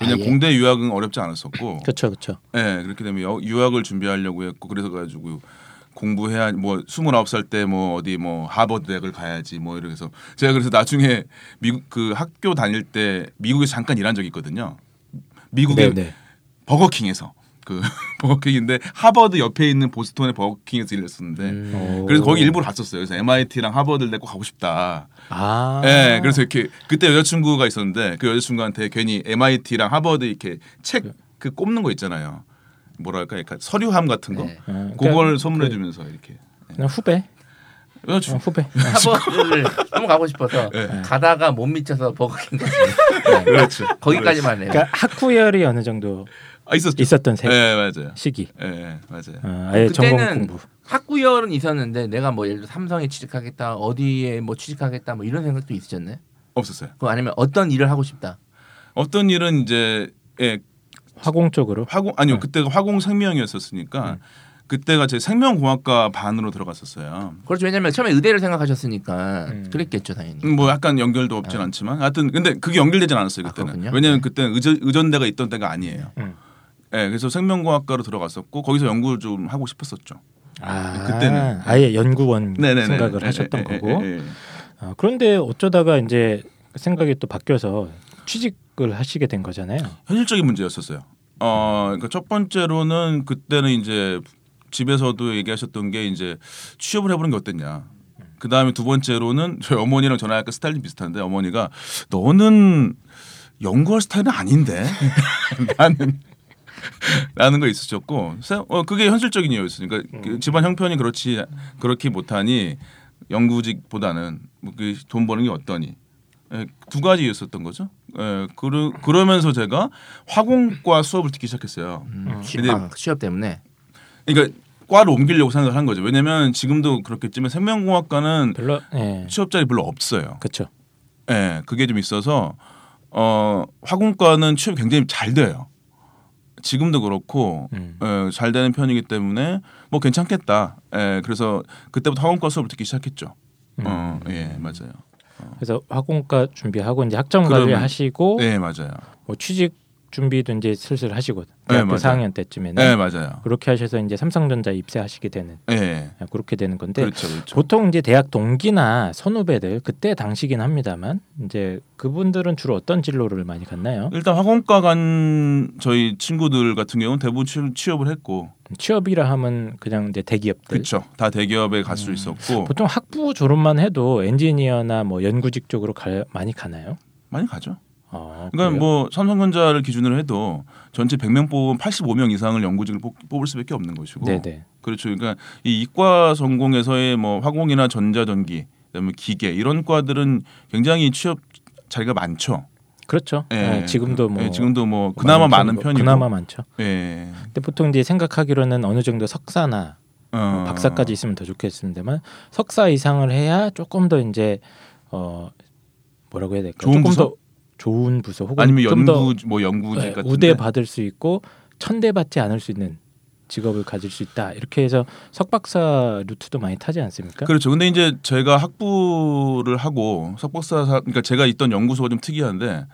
왜냐면 아, 예. 공대 유학은 어렵지 않았었고, 그렇죠, 그렇죠. 예, 그렇게 되면 여- 유학을 준비하려고 했고 그래서 가지고 공부해야 뭐 29살 때 뭐 어디 뭐 하버드 대학을 가야지 뭐 이래서 제가 그래서 나중에 미국 그 학교 다닐 때 미국에서 잠깐 일한 적이 있거든요. 미국의 네네. 버거킹에서 그 버거킹인데 하버드 옆에 있는 보스턴의 버거킹에서 일했었는데 음. 오. 그래서 거기 일부러 갔었어요. 그래서 MIT랑 하버드를 내고 가고 싶다. 아. 예, 그래서 이렇게 그때 여자친구가 있었는데 그 여자친구한테 괜히 MIT랑 하버드 이렇게 책 그 꼽는 거 있잖아요. 뭐랄까, 약간 서류함 같은 거. 네. 어, 그걸 그러니까 선물해 주면서 이렇게. 그냥 후배. 어, 여자친구. 후배. 하버드를 너무 가고 싶어서 네. 가다가 못 미쳐서 버거킹. 그렇죠. 거기까지만 해요. 그러니까 학구열이 어느 정도 아, 있었죠. 있었던 세 예, 맞아요. 시기. 예, 예, 맞아요. 어, 아예 전공 그때는 공부. 학구열은 있었는데 내가 뭐 예를 들어 삼성에 취직하겠다 어디에 뭐 취직하겠다 뭐 이런 생각도 있으셨나요? 없었어요. 그 아니면 어떤 일을 하고 싶다. 어떤 일은 이제 예, 화공 쪽으로. 화공 아니요 네. 그때가 화공 생명이었었으니까 그때가 제 생명공학과 반으로 들어갔었어요. 그렇죠. 왜냐면 처음에 의대를 생각하셨으니까 음. 그랬겠죠 당연히. 음, 뭐 약간 연결도 없진 아. 않지만 하여튼 근데 그게 연결되진 않았어요 아, 그때는. 그렇군요. 왜냐면 네. 그때는 의전, 의전대가 있던 때가 아니에요. 음. 예, 그래서 생명공학과로 들어갔었고 거기서 연구를 좀 하고 싶었었죠. 아, 그때는. 아예 연구원 네네네. 생각을 예, 하셨던 예, 거고. 예, 예, 예. 아, 그런데 어쩌다가 이제 생각이 또 바뀌어서 취직을 하시게 된 거잖아요. 현실적인 문제였었어요. 어, 그러니까 첫 번째로는 그때는 이제 집에서도 얘기하셨던 게 이제 취업을 해보는 게 어땠냐. 그 다음에 두 번째로는 저희 어머니랑 저랑 약간 스타일이 비슷한데 어머니가 너는 연구할 스타일은 아닌데 나는 라는 거 있으셨고 세- 어, 그게 현실적인 이유였어요. 그러니까 그 집안 형편이 그렇지 그렇게 못하니 연구직보다는 뭐그돈 버는 게 어떠니 예, 두 가지 이었었던 거죠. 예, 그러, 그러면서 제가 화공과 수업을 듣기 시작했어요. 음, 취, 근데- 아, 취업 때문에. 그러니까 과를 옮기려고 생각을 한 거죠. 왜냐하면 지금도 그렇겠지만 생명공학과는 별로 예. 취업 자리 별로 없어요. 그렇죠. 예, 그게 좀 있어서 어, 화공과는 취업 이 굉장히 잘 돼요. 지금도 그렇고 음. 예, 잘 되는 편이기 때문에 뭐 괜찮겠다. 예, 그래서 그때부터 화공과 수업을 듣기 시작했죠. 음. 어, 예, 맞아요. 그래서 화공과 준비하고 이제 그러면- 하시고 예, 맞아요. 뭐 취직 준비도 이제 슬슬 하시고 네, 대학교 맞아요. 4학년 때쯤에는 예, 맞아요. 그렇게 하셔서 이제 삼성전자 입사하시게 되는 예, 아, 그렇게 되는 건데 그렇죠, 그렇죠. 보통 이제 대학 동기나 선후배들 그때 당시긴 합니다만 이제 그분들은 주로 어떤 진로를 많이 갔나요? 일단 학원과 간 저희 친구들 같은 경우는 대부분 취업, 취업을 했고 취업이라 하면 그냥 이제 대기업들 그렇죠. 다 대기업에 갈수 음. 있었고 보통 학부 졸업만 해도 엔지니어나 뭐 연구직 쪽으로 가, 많이 가나요? 많이 가죠. 어, 그러니까 그래요? 뭐 삼성전자를 기준으로 해도 전체 100명 뽑으면 85명 이상을 연구직을 뽑, 뽑을 수밖에 없는 것이고 네네 그렇죠. 그러니까 이 이과 전공에서의 뭐 화공이나 전자전기 그다음에 기계 이런 과들은 굉장히 취업 자리가 많죠. 그렇죠. 예, 예, 지금도 뭐 예, 지금도 뭐 그나마 많은 편이고. 그나마 많죠. 예. 근데 보통 이제 생각하기로는 어느 정도 석사나 어. 박사까지 있으면 더 좋겠습니다만 석사 이상을 해야 조금 더 이제 어 뭐라고 해야 될까? 조금 부서? 더 좋은 부서 혹은 아니면 연구 뭐 연구직 예, 같은 우대 받을 수 있고 천대 받지 않을 수 있는 직업을 가질 수 있다. 이렇게 해서 석박사 루트도 많이 타지 않습니까? 그렇죠. 근데 이제 제가 학부를 하고 석박사 사- 그러니까 제가 있던 연구소가 좀 특이한데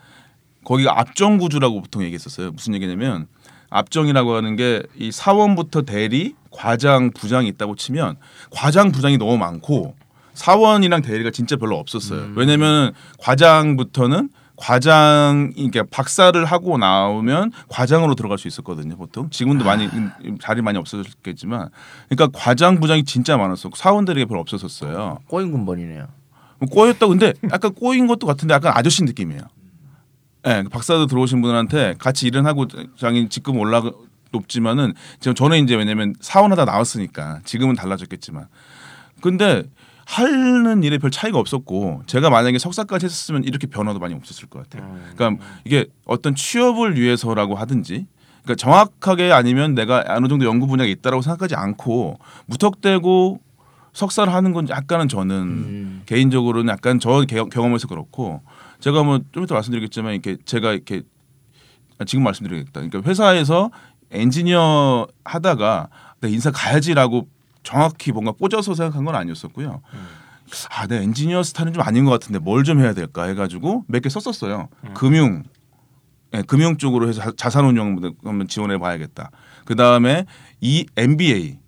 거기가 압정 구조라고 보통 얘기했었어요. 무슨 얘기냐면 압정이라고 하는 게 이 사원부터 대리, 과장, 부장이 있다고 치면 과장, 부장이 너무 많고 사원이랑 대리가 진짜 별로 없었어요. 음. 왜냐면 과장부터는 과장 그러니까 박사를 하고 나오면 과장으로 들어갈 수 있었거든요. 보통 지금도 많이 자리 많이 없어졌겠지만 그러니까 과장 부장이 진짜 많았었고 사원들이 별로 없었었어요. 꼬인 군번이네요. 뭐 꼬였다 근데 약간 꼬인 것도 같은데 약간 아저씨 느낌이에요. 예, 박사도 들어오신 분한테 같이 일은 하고 장인 직급 올라 높지만은 지금 저는 이제 왜냐면 사원하다 나왔으니까 지금은 달라졌겠지만 근데 하는 일에 별 차이가 없었고 제가 만약에 석사까지 했었으면 이렇게 변화도 많이 없었을 것 같아요. 그러니까 이게 어떤 취업을 위해서라고 하든지 그러니까 정확하게 아니면 내가 어느 정도 연구 분야가 있다라고 생각하지 않고 무턱대고 석사를 하는 건 약간은 저는 음. 개인적으로는 약간 저 개- 경험에서 그렇고 제가 뭐 좀 이따 말씀드리겠지만 이렇게 제가 이렇게 아, 지금 말씀드리겠다. 그러니까 회사에서 엔지니어 하다가 내 인사 가야지라고 정확히 뭔가 꽂아서 생각한 건 아니었었고요. 아, 내 엔지니어 스타일은 좀 아닌 것 같은데 뭘 좀 해야 될까 해가지고 몇 개 썼었어요. 금융, 예, 금융 쪽으로 해서 자- 자산운용 한번 지원해 봐야겠다. 그 다음에 이 MBA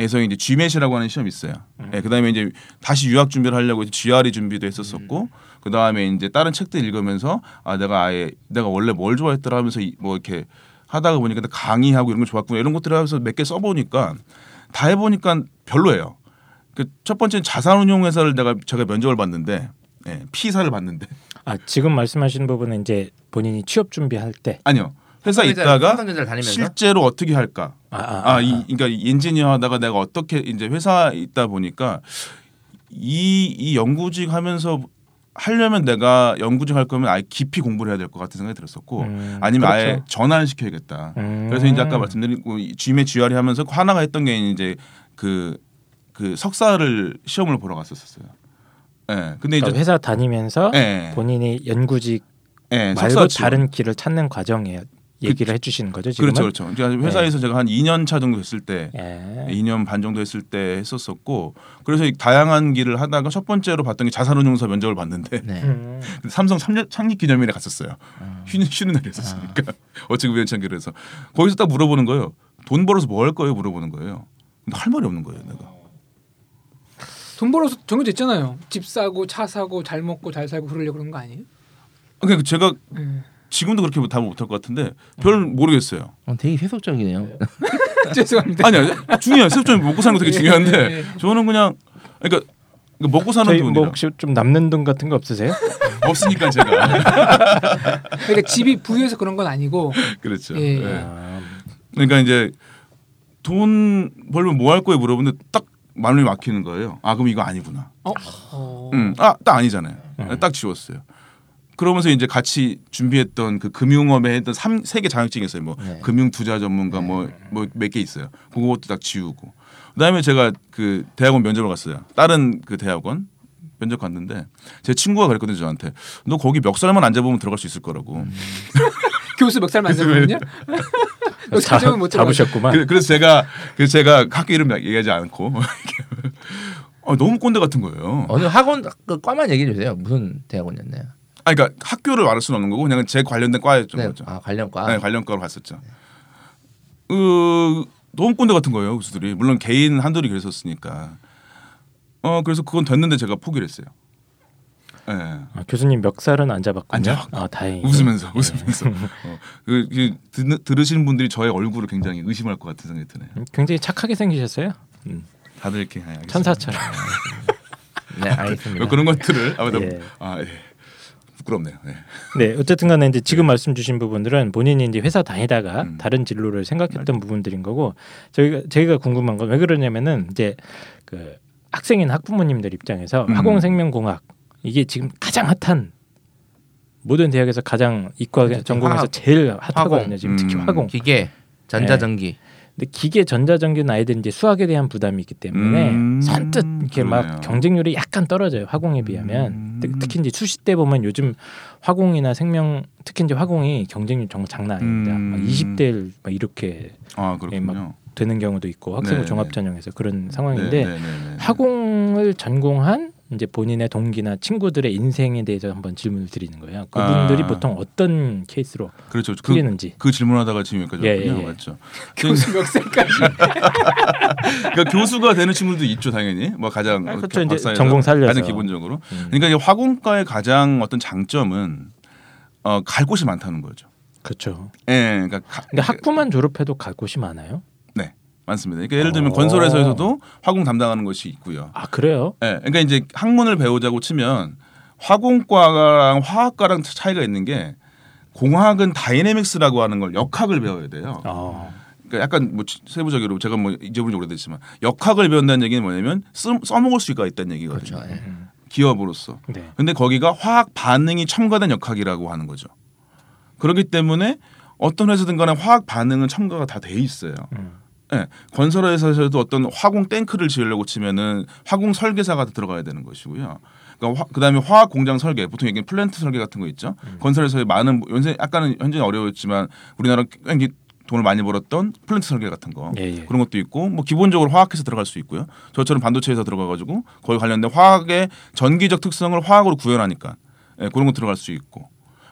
에서 이제 GMAT이라고 하는 시험이 있어요. 음. 예, 그다음에 이제 다시 유학 준비를 하려고 GRE 준비도 했었었고 음. 그다음에 이제 다른 책들 읽으면서 아 내가 아예 내가 원래 뭘 좋아했더라 하면서 이- 뭐 이렇게 하다가 보니까 강의하고 이런 거 좋았구나 이런 것들을 하면서 몇 개 써보니까 다 해보니까 별로예요. 그 첫 번째는 자산운용회사를 내가 제가 면접을 봤는데 예, P사를 봤는데. 아 지금 말씀하신 부분은 이제 본인이 취업 준비할 때. 아니요. 회사 있다가 실제로 어떻게 할까? 아, 아, 아, 이 그러니까 엔지니어 하다가 내가 어떻게 이제 회사 있다 보니까 이 이 연구직 하면서 하려면 내가 연구직 할 거면 아예 깊이 공부를 해야 될 것 같은 생각이 들었었고 음, 아니면 아예 그렇죠. 전환을 시켜야겠다. 음. 그래서 이제 아까 말씀드린 그 GM의 GRE 하면서 하나가 했던 게 이제 그그 석사를 시험을 보러 갔었어요. 예. 근데 그러니까 이제 회사 다니면서 예. 본인이 연구직 예. 말고. 다른 길을 찾는 과정에 얘기를 해주시는 거죠 지금은. 그렇죠, 그렇죠. 그러니까 회사에서 제가 한 2년 차 정도 됐을 때 예. 2년 반 정도 했을 때 했었었고 그래서 이 다양한 길을 하다가 첫 번째로 봤던 게 자산운용사 면접을 봤는데 네. 음. 삼성 3년 창립 기념일에 갔었어요. 쉬는 쉬는 날이었으니까 어찌 우연치 않게 그래서 거기서 딱 물어보는 거예요. 돈 벌어서 뭐 할 거예요? 물어보는 거예요. 근데 할 말이 없는 거예요, 내가. 돈 벌어서 정해졌잖아요. 집 사고 차 사고 잘 먹고 잘 살고 그러려고 그런 거 아니에요? 그러니까 제가 음. 지금도 그렇게 답을 못할 것 같은데 별 모르겠어요. 어, 되게 세속적이네요. 죄송합니다. 아니야 중요해요. 세부적인 먹고 사는 거 되게 예, 중요한데 예, 예. 저는 그냥 그러니까 먹고 사는 돈이 뭐 혹시 좀 남는 돈 같은 거 없으세요? 없으니까 제가 그러니까 집이 부유해서 그런 건 아니고 그렇죠. 예. 예. 아, 그러니까 이제 돈 벌면 뭐 할 거예요 물어보는데 딱 마음이 막히는 거예요. 아 그럼 이거 아니구나. 어? 어. 음, 아딱 아니잖아요. 음. 딱 지웠어요. 그러면서 이제 같이 준비했던 그 금융업에 했던 삼세개 자격증이 있어요. 뭐 네. 금융 투자 전문가 뭐 뭐 몇 개 있어요. 그것도 딱 지우고. 그다음에 제가 그 대학원 면접을 갔어요. 다른 그 대학원 면접 갔는데 제 친구가 그랬거든요 저한테 너 거기 멱살만 안 잡으면 들어갈 수 있을 거라고. 교수 멱살 만졌거든요. 너 자, 자정을 못 들어가죠. 잡으셨구만. 그- 그래서 제가 그래서 제가 학교 이름 얘기하지 않고 어, 너무 꼰대 같은 거예요. 어느 학원 그 과만 얘기해 주세요. 무슨 대학원이었나요? 아 그러니까 학교를 말할 수는 없는 거고 그냥 제 관련된 과였던 네. 거죠. 아 관련과. 네, 관련 과로 갔었죠. 그 너무 꼰대 같은 거예요, 교수들이. 물론 개인 한둘이 그랬었으니까. 어 그래서 그건 됐는데 제가 포기를 했어요. 예. 아, 교수님 멱살은 안 잡았군요. 안 잡았고. 아, 다행히. 웃으면서 웃으면서 어, 그, 그 듣, 들으시는 분들이 저의 얼굴을 굉장히 의심할 것 같은 생각이 드네요. 음, 굉장히 착하게 생기셨어요. 음, 다들 이렇게 아, 알겠습니다. 천사처럼. 네 알겠습니다. 어, 그런 것들을 아, 나, 예. 아 예. 부끄럽네요. 예. 네, 어쨌든간에 이제 지금 말씀 주신 부분들은 본인이 이제 회사 다니다가 음. 다른 진로를 생각했던 부분들인 거고 저희가 저희가 궁금한 건 왜 그러냐면은 이제 그 학생인 학부모님들 입장에서 음. 화공생명공학 이게 지금 가장 핫한 모든 대학에서 가장 이과 그렇죠. 전공에서 화학. 제일 핫하거든요. 지금 특히 음. 화공. 기계, 전자전기. 근데 기계 전자전기는 아이들 이제 수학에 대한 부담이 있기 때문에 음, 선뜻 이렇게 막 그러네요. 경쟁률이 약간 떨어져요 화공에 비하면 음. 특- 특히 이제 수시 때 보면 요즘 화공이나 생명 특히 이제 화공이 경쟁률 정말 장난 아닙니다 음. 막 20대 막 이렇게 아 예, 그렇군요. 되는 경우도 있고 학생부 네, 종합 네. 전형에서 그런 상황인데 네, 네, 네, 네. 화공을 전공한 이제 본인의 동기나 친구들의 인생에 대해서 한번 질문을 드리는 거예요. 그분들이 아. 보통 어떤 케이스로 그렇죠. 그, 풀리는지. 그 질문하다가 지금 여기까지 예, 왔군요. 예, 예. 맞죠. 교수 멱살까지. 그러니까 교수가 되는 친구들도 있죠, 당연히. 뭐 가장 아, 어, 그렇죠. 이제 전공 살려서. 가장 기본적으로. 음. 그러니까 이제 화공과의 가장 어떤 장점은 어, 갈 곳이 많다는 거죠. 그렇죠. 예, 그러니까 가, 근데 학부만 졸업해도 갈 곳이 많아요. 네 많습니다. 그러니까 예를 들면 어. 건설회사에서도 화공 담당하는 것이 있고요. 아 그래요? 예, 그러니까 이제 학문을 배우자고 치면 화공과랑 화학과랑 차이가 있는 게 공학은 다이내믹스라고 하는 걸 역학을 배워야 돼요. 어. 그러니까 약간 뭐 세부적으로 제가 뭐 잊어버린 지 오래됐지만 역학을 배운다는 얘기는 뭐냐면 쓰, 써먹을 수가 있다는 얘기거든요. 그렇죠. 예. 기업으로서. 네. 근데 거기가 화학 반응이 첨가된 역학이라고 하는 거죠. 그렇기 때문에 어떤 회사든 간에 화학 반응은 첨가가 다 돼 있어요. 음. 예, 건설회사에서도 어떤 화공 탱크를 지으려고 치면은 화공 설계사가 들어가야 되는 것이고요. 그러니까 화, 그다음에 화학 공장 설계, 보통 얘기는 플랜트 설계 같은 거 있죠. 건설회사에 많은 연세 약간은 현재는 어려웠지만 우리나라 굉장히 돈을 많이 벌었던 플랜트 설계 같은 거 예, 예. 그런 것도 있고 뭐 기본적으로 화학에서 들어갈 수 있고요. 저처럼 반도체에서 들어가가지고 거기 관련된 화학의 전기적 특성을 화학으로 구현하니까 예, 그런 거 들어갈 수 있고.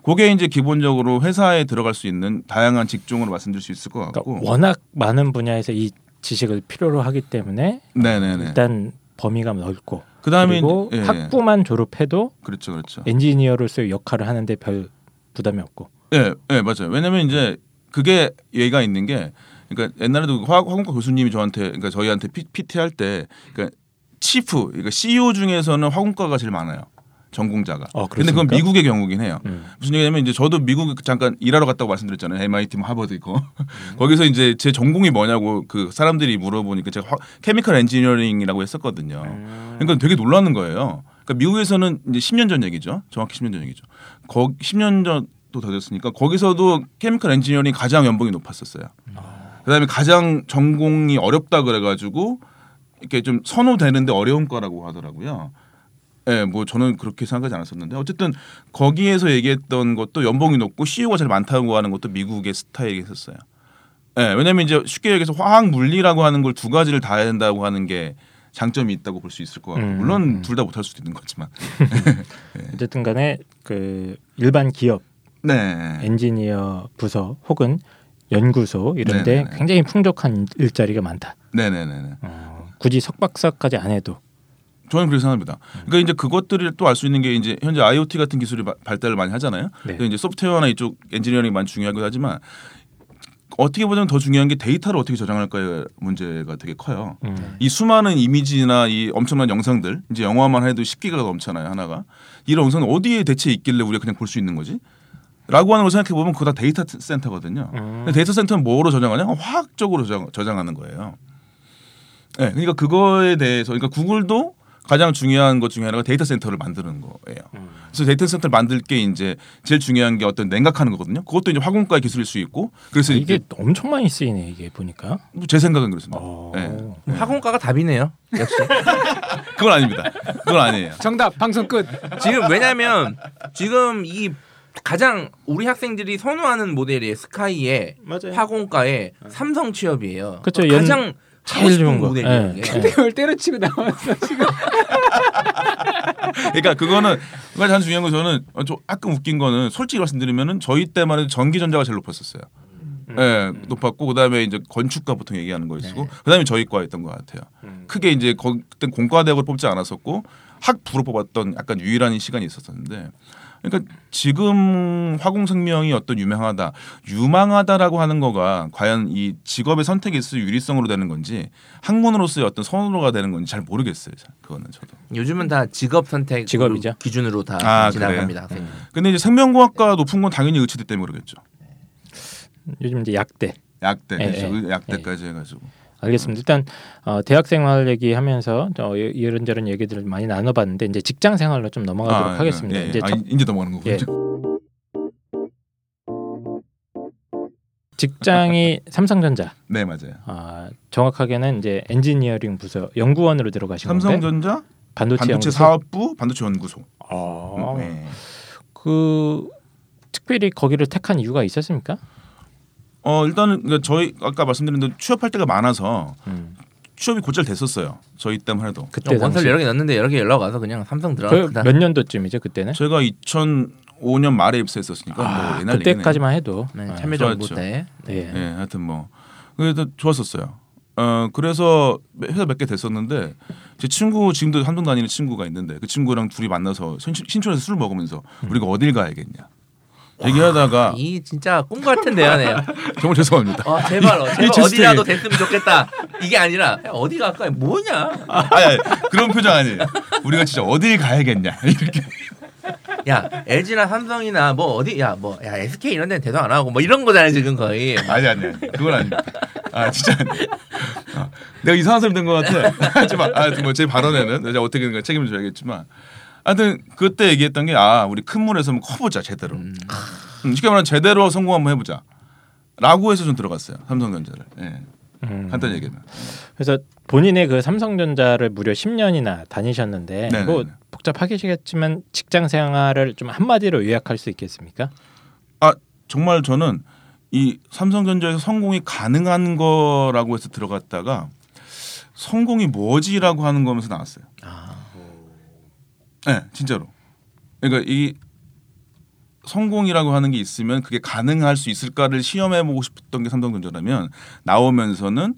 그게 이제 기본적으로 회사에 들어갈 수 있는 다양한 직종으로 말씀드릴 수 있을 것 같고. 그러니까 워낙 많은 분야에서 이 지식을 필요로 하기 때문에 네네네. 일단 범위가 넓고 그다음에 그리고 이제- 예, 학부만 졸업해도 그렇죠, 그렇죠. 엔지니어로서의 역할을 하는데 별 부담이 없고. 예, 예, 맞아요. 왜냐면 이제 그게 얘가 있는 게 그러니까 옛날에도 화학 화공과 교수님이 저한테 그러니까 저희한테 피, PT 할 때 그러니까 치프 그러니까 CEO 중에서는 화공과가 제일 많아요. 전공자가. 어, 근데 그건? 미국의 경우긴 해요. 음. 무슨 얘기냐면 이제 저도 미국 잠깐 일하러 갔다고 말씀드렸잖아요. MIT, 뭐 하버드 있고 거기서 이제 제 전공이 뭐냐고 그 사람들이 물어보니까 제가 화, chemical engineering이라고 했었거든요. 그러니까 되게 놀라는 거예요. 그러니까 미국에서는 이제 10년 전 얘기죠. 정확히 10년 전 얘기죠. 거 10년 전도 더 됐으니까 거기서도 chemical engineering 가장 연봉이 높았었어요. 그다음에 가장 전공이 어렵다 그래가지고 이렇게 좀 선호되는데 어려운 거라고 하더라고요. 예, 뭐 저는 그렇게 생각하지 않았었는데 어쨌든 거기에서 얘기했던 것도 연봉이 높고 CEO가 제일 많다고 하는 것도 미국의 스타일이었어요. 예, 왜냐면 이제 쉽게 얘기해서 화학 물리라고 하는 걸 두 가지를 다 해야 된다고 하는 게 장점이 있다고 볼 수 있을 것 같고 음. 물론 둘 다 못할 수도 있는 거지만 어쨌든 간에 그 일반 기업 네 엔지니어 부서 혹은 연구소 이런데 네네네. 굉장히 풍족한 일자리가 많다. 네네네 어, 굳이 석박사까지 안 해도 저는 그렇게 생각합니다. 그러니까 이제 그것들을 또 알 수 있는 게 이제 현재 IoT 같은 기술이 바- 발달을 많이 하잖아요. 네. 그래서 이제 소프트웨어나 이쪽 엔지니어링이 많이 중요하기도 하지만 어떻게 보면 더 중요한 게 데이터를 어떻게 저장할까의 문제가 되게 커요. 음. 이 수많은 이미지나 이 엄청난 영상들 이제 영화만 해도 10기가가 넘잖아요 하나가 이런 영상은 어디에 대체 있길래 우리가 그냥 볼 수 있는 거지? 라고 하는 걸 생각해 보면 그거 다 데이터 센터거든요. 음. 데이터 센터는 뭐로 저장하냐? 화학적으로 저장, 저장하는 거예요. 네, 그러니까 그거에 대해서 그러니까 구글도 가장 중요한 것 중에 하나가 데이터 센터를 만드는 거예요. 음. 그래서 데이터 센터를 만들 게 이제 제일 중요한 게 어떤 냉각하는 거거든요. 그것도 이제 화공과의 기술일 수 있고 그래서 아, 이게 엄청 많이 쓰이네 이게 보니까. 제 생각은 그렇습니다. 어. 네. 화공과가 답이네요. 역시. 그건 아닙니다. 그건 아니에요. 정답 방송 끝. 지금 왜냐면 지금 이 가장 우리 학생들이 선호하는 모델이 스카이의 맞아요. 화공과의 삼성 취업이에요. 그쵸, 연- 가장 제일 좋은 거. 예. 이게. 예. 그걸 때려치고 나왔어 지금. 그러니까 그거는 그가 가장 중요한 건 저는 어, 좀 약간 웃긴 거는 솔직히 말씀드리면은 저희 때만 해도 전기전자가 제일 높았었어요. 예, 높았고 그다음에 이제 건축과 보통 얘기하는 거 있고 그다음에 저희 과였던 것 같아요. 크게 이제 거, 그때 공과대학을 뽑지 않았었고 학부로 뽑았던 약간 유일한 시간이 있었었는데 그러니까 지금 화공생명이 어떤 유명하다, 유망하다라고 하는 거가 과연 이 직업의 선택에 있어 유리성으로 되는 건지 학문으로서의 어떤 선호가 되는 건지 잘 모르겠어요. 그거는 저도. 요즘은 다 직업 선택 직업이죠. 기준으로 다 아, 지나갑니다. 음. 학생들. 근데 이제 생명공학과 높은 건 당연히 의치대 때문에 그러겠죠. 요즘 이제 약대. 약대, 예, 그렇죠. 예. 약대까지 해가지고. 알겠습니다. 일단 어, 대학 생활 얘기하면서 어, 이- 이런저런 얘기들을 많이 나눠봤는데 이제 직장 생활로 좀 넘어가도록 아, 하겠습니다. 예, 예. 이제 아, 첫- 이제 넘어가는 거군요. 예. 직장이 삼성전자. 네 맞아요. 아, 정확하게는 이제 엔지니어링 부서 연구원으로 들어가신 건데 삼성전자 반도체, 반도체 연구소. 사업부 반도체 연구소. 어, 네. 그 특별히 거기를 택한 이유가 있었습니까? 어 일단은 그러니까 저희 아까 말씀드린 대로 취업할 때가 많아서 음. 취업이 곧잘 됐었어요. 저희 때만 해도. 그때 원서를 당시 여러 개 넣었는데 여러 개 연락 와서 그냥 삼성 들어갔다. 그몇 년도쯤이죠 그때는? 제가 2005년 말에 입사했었으니까 뭐 아, 옛날 그때까지만 해도 네, 아, 참여정부. 때. 네. 얘기네. 예, 하여튼 뭐 그래도 좋았었어요. 어 그래서 회사 몇 개 됐었는데 제 친구 지금도 한동 다니는 친구가 있는데 그 친구랑 둘이 만나서 신- 신촌에서 술 먹으면서 우리가 어딜 가야겠냐 얘기하다가 이 진짜 꿈 같은 대화네요. 정말 죄송합니다. 어, 제발, 어, 제발 이 어디라도 됐으면 좋겠다. 이게 아니라 야, 어디 갈까? 뭐냐? 아니, 아니, 그런 표정 아니에요. 우리가 진짜 어딜 가야겠냐 이렇게. 야 LG나 삼성이나 뭐 어디 야 뭐 야 SK 이런 데는 대도 안 하고 뭐 이런 거잖아요 지금 거의. 아니 아니 그건 아닙니다. 아 진짜. 어, 내가 이상한 사람 된 것 같아. 하지만 아, 뭐제 발언에는 내가 어떻게든 책임을 져야겠지만, 하여튼 그때 얘기했던 게 아 우리 큰 물에서 한번 커보자 제대로. 음. 음, 쉽게 말하면 제대로 성공 한번 해보자. 라고 해서 좀 들어갔어요 삼성전자를. 예, 음. 간단히 얘기하면. 그래서 본인의 그 삼성전자를 무려 10년이나 다니셨는데 네네네. 뭐 복잡하시겠지만 직장 생활을 좀 한마디로 요약할 수 있겠습니까? 아 정말 저는 이 삼성전자에서 성공이 가능한 거라고 해서 들어갔다가 성공이 뭐지라고 하는 거면서 나왔어요. 아, 네, 진짜로. 그러니까 이 성공이라고 하는 게 있으면 그게 가능할 수 있을까를 시험해 보고 싶었던 게 삼성전자라면 나오면서는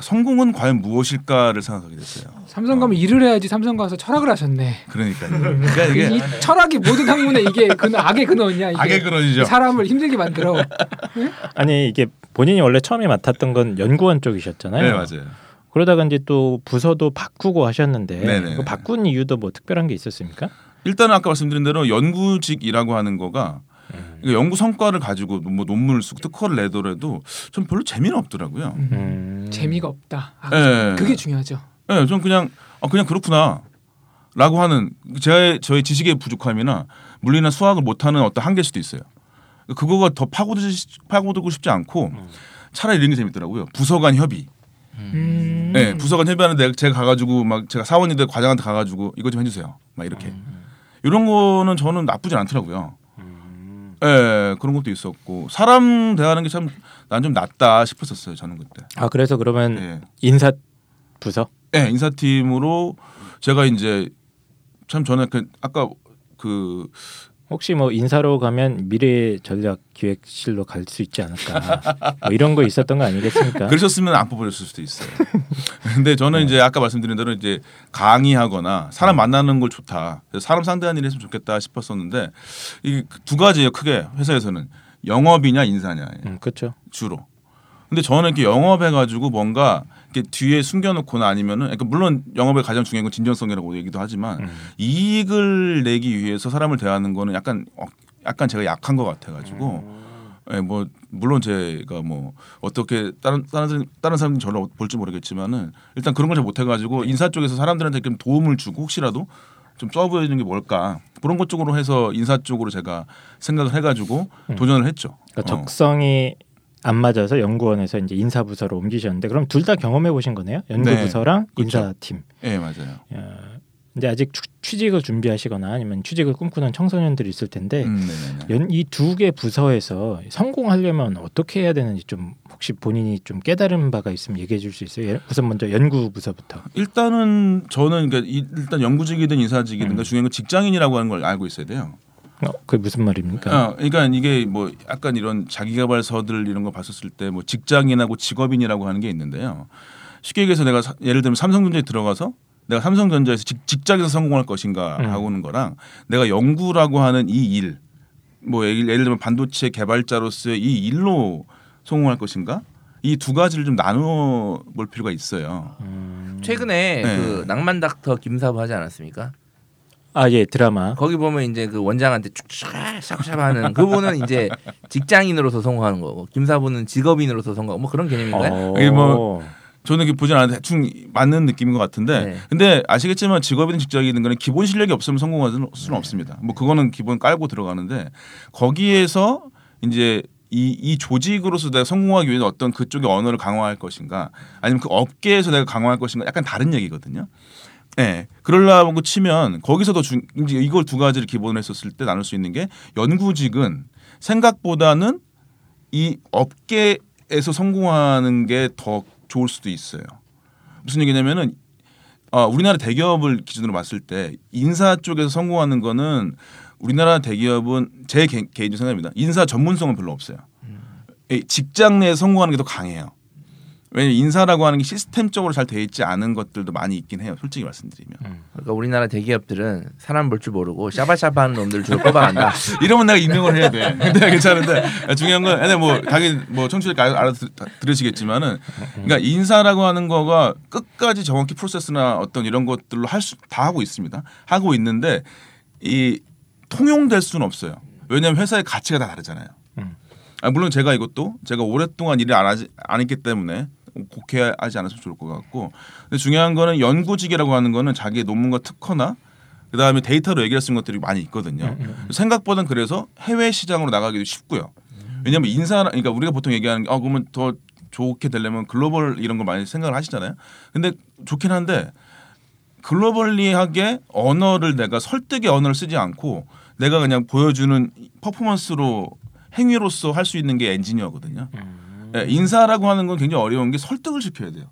성공은 과연 무엇일까를 생각하게 됐어요. 삼성 가면 일을 해야지 삼성 가서 철학을 하셨네. 그러니까요. 그러니까 이게 이 철학이 모든 학문에 이게 근 악의 근원이야. 이게 악의 근원이죠. 사람을 힘들게 만들어. 아니 이게 본인이 원래 처음에 맡았던 건 연구원 쪽이셨잖아요. 네 맞아요. 그러다가 이제 또 부서도 바꾸고 하셨는데 네네. 그 바꾼 이유도 뭐 특별한 게 있었습니까? 일단은 아까 말씀드린 대로 연구직이라고 하는 거가 음. 그러니까 연구 성과를 가지고 뭐 논문을 쓰고 특허를 내더라도 전 별로 재미는 없더라고요. 음. 음. 재미가 없다. 아, 예. 그게 중요하죠. 예, 전 그냥 아 그냥 그렇구나 라고 하는 제 저의 지식의 부족함이나 물리나 수학을 못하는 어떤 한계일 수도 있어요. 그거가 더 파고들 파고들고 싶지 않고 음. 차라리 이런 게 재밌더라고요. 부서 간 협의. 음. 네, 부서 간 협의하는데 제가 가가지고 막 제가 사원님들 과장한테 가가지고 이거 좀 해주세요. 막 이렇게 음. 이런 거는 저는 나쁘진 않더라고요. 음. 예, 그런 것도 있었고 사람 대하는 게 참 난 좀 낫다 싶었었어요. 저는 그때. 아 그래서 그러면 예. 인사 부서 네, 인사팀으로 제가 이제 참 저는 그 아까 그 혹시 뭐 인사로 가면 미래 전략 기획실로 갈 수 있지 않을까 뭐 이런 거 있었던 거 아니겠습니까? 그러셨으면 안 뽑아줬을 수도 있어요. 근데 저는 이제 아까 말씀드린 대로 이제 강의하거나 사람 만나는 걸 좋다. 사람 상대하는 일 했으면 좋겠다 싶었었는데 이 두 가지예요. 크게 회사에서는 영업이냐 인사냐 음, 그렇죠. 주로. 근데 저는 이렇게 영업해가지고 뭔가 뒤에 숨겨놓거나 아니면은 그러니까 물론 영업의 가장 중요한 건 진정성이라고 얘기도 하지만 음. 이익을 내기 위해서 사람을 대하는 거는 약간 어, 약간 제가 약한 것 같아가지고 음. 예, 뭐 물론 제가 뭐 어떻게 다른 다른 다른 사람들이 저를 볼지 모르겠지만은 일단 그런 걸 잘 못해가지고 인사 쪽에서 사람들한테 좀 도움을 주고 혹시라도 좀쪄 보이는 게 뭘까 그런 것 쪽으로 해서 인사 쪽으로 제가 생각을 해가지고 음. 도전을 했죠. 그러니까 어. 적성이 안 맞아서 연구원에서 이제 인사 부서로 옮기셨는데 그럼 둘 다 경험해 보신 거네요? 연구 부서랑 그렇죠. 인사팀. 예 맞아요. 야, 근데 아직 취- 취직을 준비하시거나 아니면 취직을 꿈꾸는 청소년들이 있을 텐데 음, 네네네. 이두 개 부서에서 성공하려면 어떻게 해야 되는지 좀 혹시 본인이 좀 깨달은 바가 있으면 얘기해 줄 수 있어요? 예, 우선 먼저 연구 부서부터. 일단은 저는 그러니까 이- 일단 연구직이든 인사직이든 음. 중요한 건 직장인이라고 하는 걸 알고 있어야 돼요. 어, 그게 무슨 말입니까? 어, 그러니까 이게 뭐 약간 이런 자기개발서들 이런 거 봤었을 때 뭐 직장인하고 직업인이라고 하는 게 있는데요. 쉽게 얘기해서 내가 사- 예를 들면 삼성전자에 들어가서 내가 삼성전자에서 직, 직장에서 성공할 것인가 음. 하고는 거랑 내가 연구라고 하는 이 일, 뭐 예를, 예를 들면 반도체 개발자로서의 이 일로 성공할 것인가 이 두 가지를 좀 나누어 볼 필요가 있어요. 음. 최근에 네. 그 낭만 닥터 김사부 하지 않았습니까? 아, 예, 드라마. 거기 보면 이제 그 원장한테 쭉쭉샥샥 하는 그분은 이제 직장인으로서 성공하는 거고 김사부는 직업인으로서 성공 뭐 그런 개념인가요? 어. 이게 뭐 저는 이렇게 보진 않는데 대충 맞는 느낌인 것 같은데 네. 근데 아시겠지만 직업이든 직장이든 간에 기본 실력이 없으면 성공할 수는 없습니다. 뭐 그거는 기본 깔고 들어가는데 거기에서 이제 이, 이 조직으로서 내가 성공하기 위해 어떤 그쪽의 언어를 강화할 것인가 아니면 그 업계에서 내가 강화할 것인가 약간 다른 얘기거든요. 네, 그러려고 치면 거기서도 중, 이제 이걸 두 가지를 기본으로 했었을 때 나눌 수 있는 게 연구직은 생각보다는 이 업계에서 성공하는 게 더 좋을 수도 있어요. 무슨 얘기냐면은 어, 우리나라 대기업을 기준으로 봤을 때 인사 쪽에서 성공하는 거는 우리나라 대기업은 제 개, 개인적 생각입니다. 인사 전문성은 별로 없어요. 이 직장 내에 성공하는 게 더 강해요. 왜냐면 인사라고 하는 게 시스템적으로 잘 돼 있지 않은 것들도 많이 있긴 해요. 솔직히 말씀드리면. 그러니까 우리나라 대기업들은 사람 볼 줄 모르고 샤바샤바하는 놈들 주로 뽑아간다. 이러면 내가 임명을 해야 돼. 근데 괜찮은데 중요한 건 근데 뭐 당연히 뭐 청취자 알아 들으시겠지만은 그러니까 인사라고 하는 거가 끝까지 정확히 프로세스나 어떤 이런 것들로 할 수 다 하고 있습니다. 하고 있는데 이 통용될 수는 없어요. 왜냐하면 회사의 가치가 다 다르잖아요. 음. 아, 물론 제가 이것도 제가 오랫동안 일을 안 하지 안 했기 때문에 곡해하지 않았으면 좋을 것 같고 근데 중요한 거는 연구직이라고 하는 거는 자기의 논문과 특허나 그 다음에 데이터로 얘기할 수 있는 것들이 많이 있거든요. 생각보다는 그래서 해외 시장으로 나가기도 쉽고요. 왜냐하면 인사, 그러니까 우리가 보통 얘기하는 게, 아 그러면 더 좋게 되려면 글로벌 이런 걸 많이 생각을 하시잖아요. 근데 좋긴 한데 글로벌리하게 언어를 내가 설득의 언어를 쓰지 않고 내가 그냥 보여주는 퍼포먼스로 행위로서 할 수 있는 게 엔지니어거든요. 예, 인사라고 하는 건 굉장히 어려운 게 설득을 시켜야 돼요.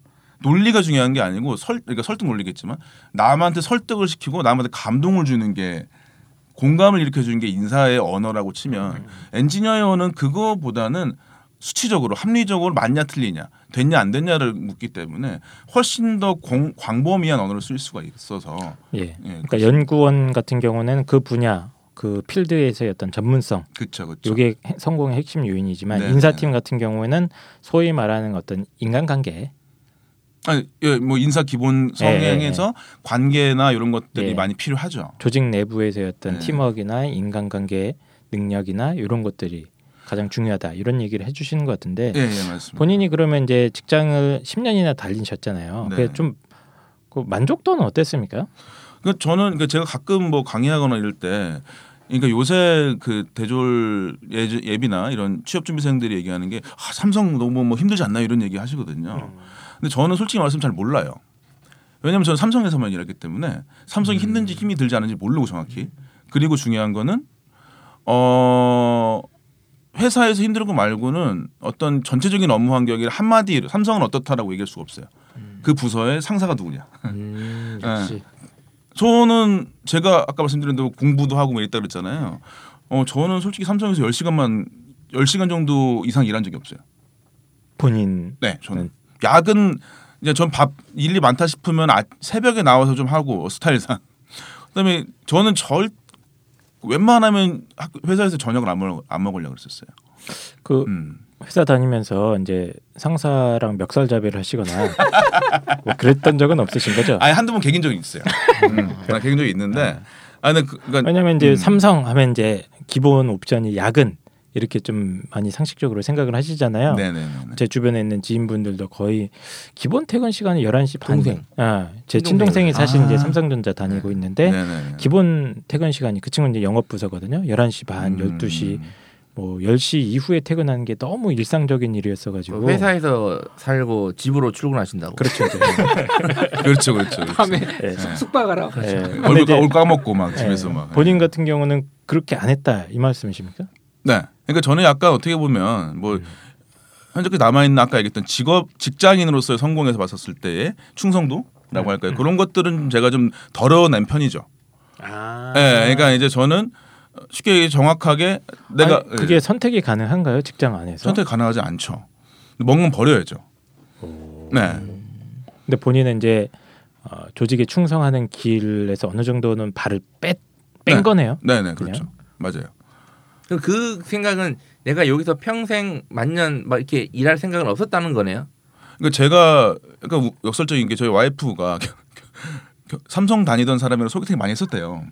논리가 중요한 게 아니고 설 그러니까 설득 논리겠지만 남한테 설득을 시키고 남한테 감동을 주는 게 공감을 일으켜 주는 게 인사의 언어라고 치면 엔지니어의 언어는 그거보다는 수치적으로 합리적으로 맞냐 틀리냐 됐냐 안 됐냐를 묻기 때문에 훨씬 더 공, 광범위한 언어를 쓸 수가 있어서 예. 예, 그러니까 연구원 같은 경우는 그 분야 그 필드에서의 어떤 전문성 그렇죠 그렇죠 이게 해- 성공의 핵심 요인이지만 네, 인사팀 같은 경우에는 소위 말하는 어떤 인간관계 아니 예, 뭐 인사 기본 성향에서 관계나 이런 것들이 예. 많이 필요하죠 조직 내부에서의 어떤 네. 팀워크나 인간관계 능력이나 이런 것들이 가장 중요하다 이런 얘기를 해주시는 것 같은데 예, 예 맞습니다 본인이 그러면 이제 직장을 10년이나 달리셨잖아요. 네. 그게 좀그 만족도는 어땠습니까? 그 저는 그러니까 제가 가끔 뭐 강의하거나 이럴 때 그러니까 요새 그 대졸 예, 예비나 이런 취업 준비생들이 얘기하는 게 아, 삼성 너무 뭐 힘들지 않나 이런 얘기 하시거든요. 근데 저는 솔직히 말씀 잘 몰라요. 왜냐하면 저는 삼성에서만 일했기 때문에 삼성이 힘든지 힘이 들지 않은지 모르고 정확히. 그리고 중요한 거는 어 회사에서 힘든 거 말고는 어떤 전체적인 업무 환경이 한마디 삼성은 어떻다라고 얘기할 수가 없어요. 그 부서의 상사가 누구냐. 음, 예. 저는 제가 아까 말씀드린 대로 공부도 하고 뭐 이랬다 그랬잖아요. 어 저는 솔직히 삼성에서 10시간만 10시간 정도 이상 일한 적이 없어요. 본인 네, 저는 야근 이제 전 밥 일이 많다 싶으면 아, 새벽에 나와서 좀 하고 스타일상. 그다음에 저는 절 웬만하면 학- 회사에서 저녁을 안 먹, 안 먹으려고 그랬었어요. 그 음. 회사 다니면서 이제 상사랑 멱살잡이를 하시거나 뭐 그랬던 적은 없으신 거죠? 아니 한두 번 개긴 적이 있어요. 음, 나 개긴 적이 있는데 아 근데 그, 그러니까 왜냐하면 이제 음. 삼성 하면 이제 기본 옵션이 야근 이렇게 좀 많이 상식적으로 생각을 하시잖아요. 네네네. 제 주변에 있는 지인분들도 거의 기본 퇴근 시간이 11시 반. 동생. 아, 제. 친동생이 사실 아. 이제 삼성전자 다니고 있는데 네네네. 기본 퇴근 시간이 그 친구는 이제 영업 부서거든요. 11시 반, 음. 12시 뭐 10시 이후에 퇴근하는 게 너무 일상적인 일이었어 가지고 회사에서 살고 집으로 출근하신다고. 그렇죠. 그렇죠, 그렇죠. 그렇죠. 밤에 예. 숙박하라. 예. 근데 얼굴, 이제 얼굴 까먹고 막 예, 집에서 막. 본인 같은 경우는 그렇게 안 했다 이 말씀이십니까? 네. 그러니까 저는 약간 어떻게 보면 뭐 현재까지 남아 있는 아까 얘기했던 직업 직장인으로서의 성공에서 봤었을 때의 충성도라고 할까요? 그런 것들은 제가 좀 덜어낸 편이죠. 아. 예. 그러니까 이제 저는 쉽게 정확하게 내가 아니, 그게 예, 선택이 가능한가요? 직장 안에서? 선택 가능하지 않죠. 먹는 건 버려야죠. 네. 근데 본인은 이제 어, 조직에 충성하는 길에서 어느 정도는 발을 뺀, 뺀 네. 거네요. 네, 네. 그렇죠. 맞아요. 그- 그 생각은 내가 여기서 평생 만년 막 이렇게 일할 생각은 없었다는 거네요. 그러니까 제가 약간 우- 역설적인 게 저희 와이프가 삼성 다니던 사람이랑 소개팅 많이 했었대요.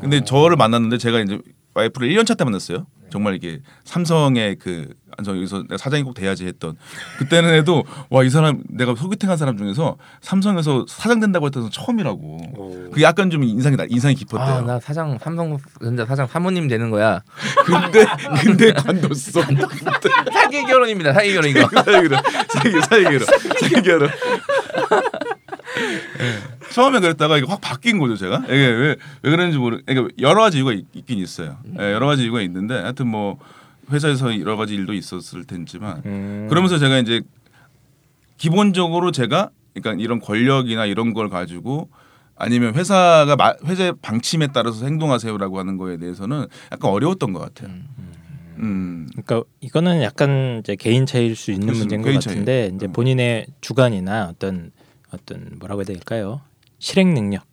근데 저를 만났는데 제가 이제 와이프를 1년 차 때 만났어요. 정말 이게 삼성의 그저 여기서 내가 사장이 꼭 돼야지 했던 그때는 해도 와 이 사람 내가 소개팅한 사람 중에서 삼성에서 사장 된다고 했던 처음이라고. 그게 약간 좀 인상이 나- 인상이 깊었대요. 아, 나 사장 삼성전자 사장 사모님 되는 거야. 근데 근데 관뒀어. 사기 결혼입니다. 사기 결혼 이거. 사기로 사기 사기로 사기로. 처음에 그랬다가 이게 확 바뀐 거죠 제가 이게 왜, 왜 그런지 모르 그러니까 여러 가지 이유가 있, 긴 있어요 예, 여러 가지 이유가 있는데 하여튼 뭐 회사에서 여러 가지 일도 있었을 텐지만 음. 그러면서 제가 이제 기본적으로 제가 그러니까 이런 권력이나 이런 걸 가지고 아니면 회사가 마, 회사의 방침에 따라서 행동하세요라고 하는 거에 대해서는 약간 어려웠던 것 같아요. 음. 그러니까 이거는 약간 이제 개인 차이일 수 있는 그렇습니다. 문제인 것 개인 차이. 같은데 이제 음. 본인의 주관이나 어떤 어떤 뭐라고 해야 될까요? 실행 능력,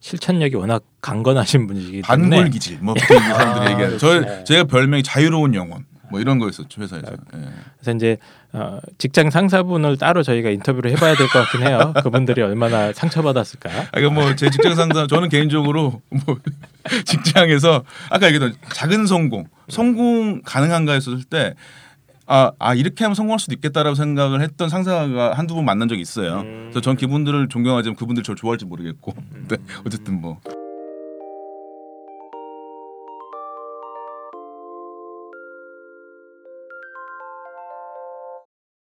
실천력이 워낙 강건하신 분이시기 때문에 반골 기질 뭐 보통 이 사람들이 아, 얘기하는. 저 제가 별명이 자유로운 영혼 뭐 이런 거였었죠 회사에서. 예. 그래서 이제 어, 직장 상사분을 따로 저희가 인터뷰를 해봐야 될 것 같긴 해요. 그분들이 얼마나 상처받았을까. 아, 이거 뭐 제 직장 상사 저는 개인적으로 뭐 직장에서 아까 얘기했던 작은 성공 성공 가능한가 했을 때. 아, 아 이렇게 하면 성공할 수도 있겠다라고 생각을 했던 상사가 한두 번 만난 적이 있어요. 그래서 전 그분들을 존경하지만 그분들 저를 좋아할지 모르겠고. 근데 어쨌든 뭐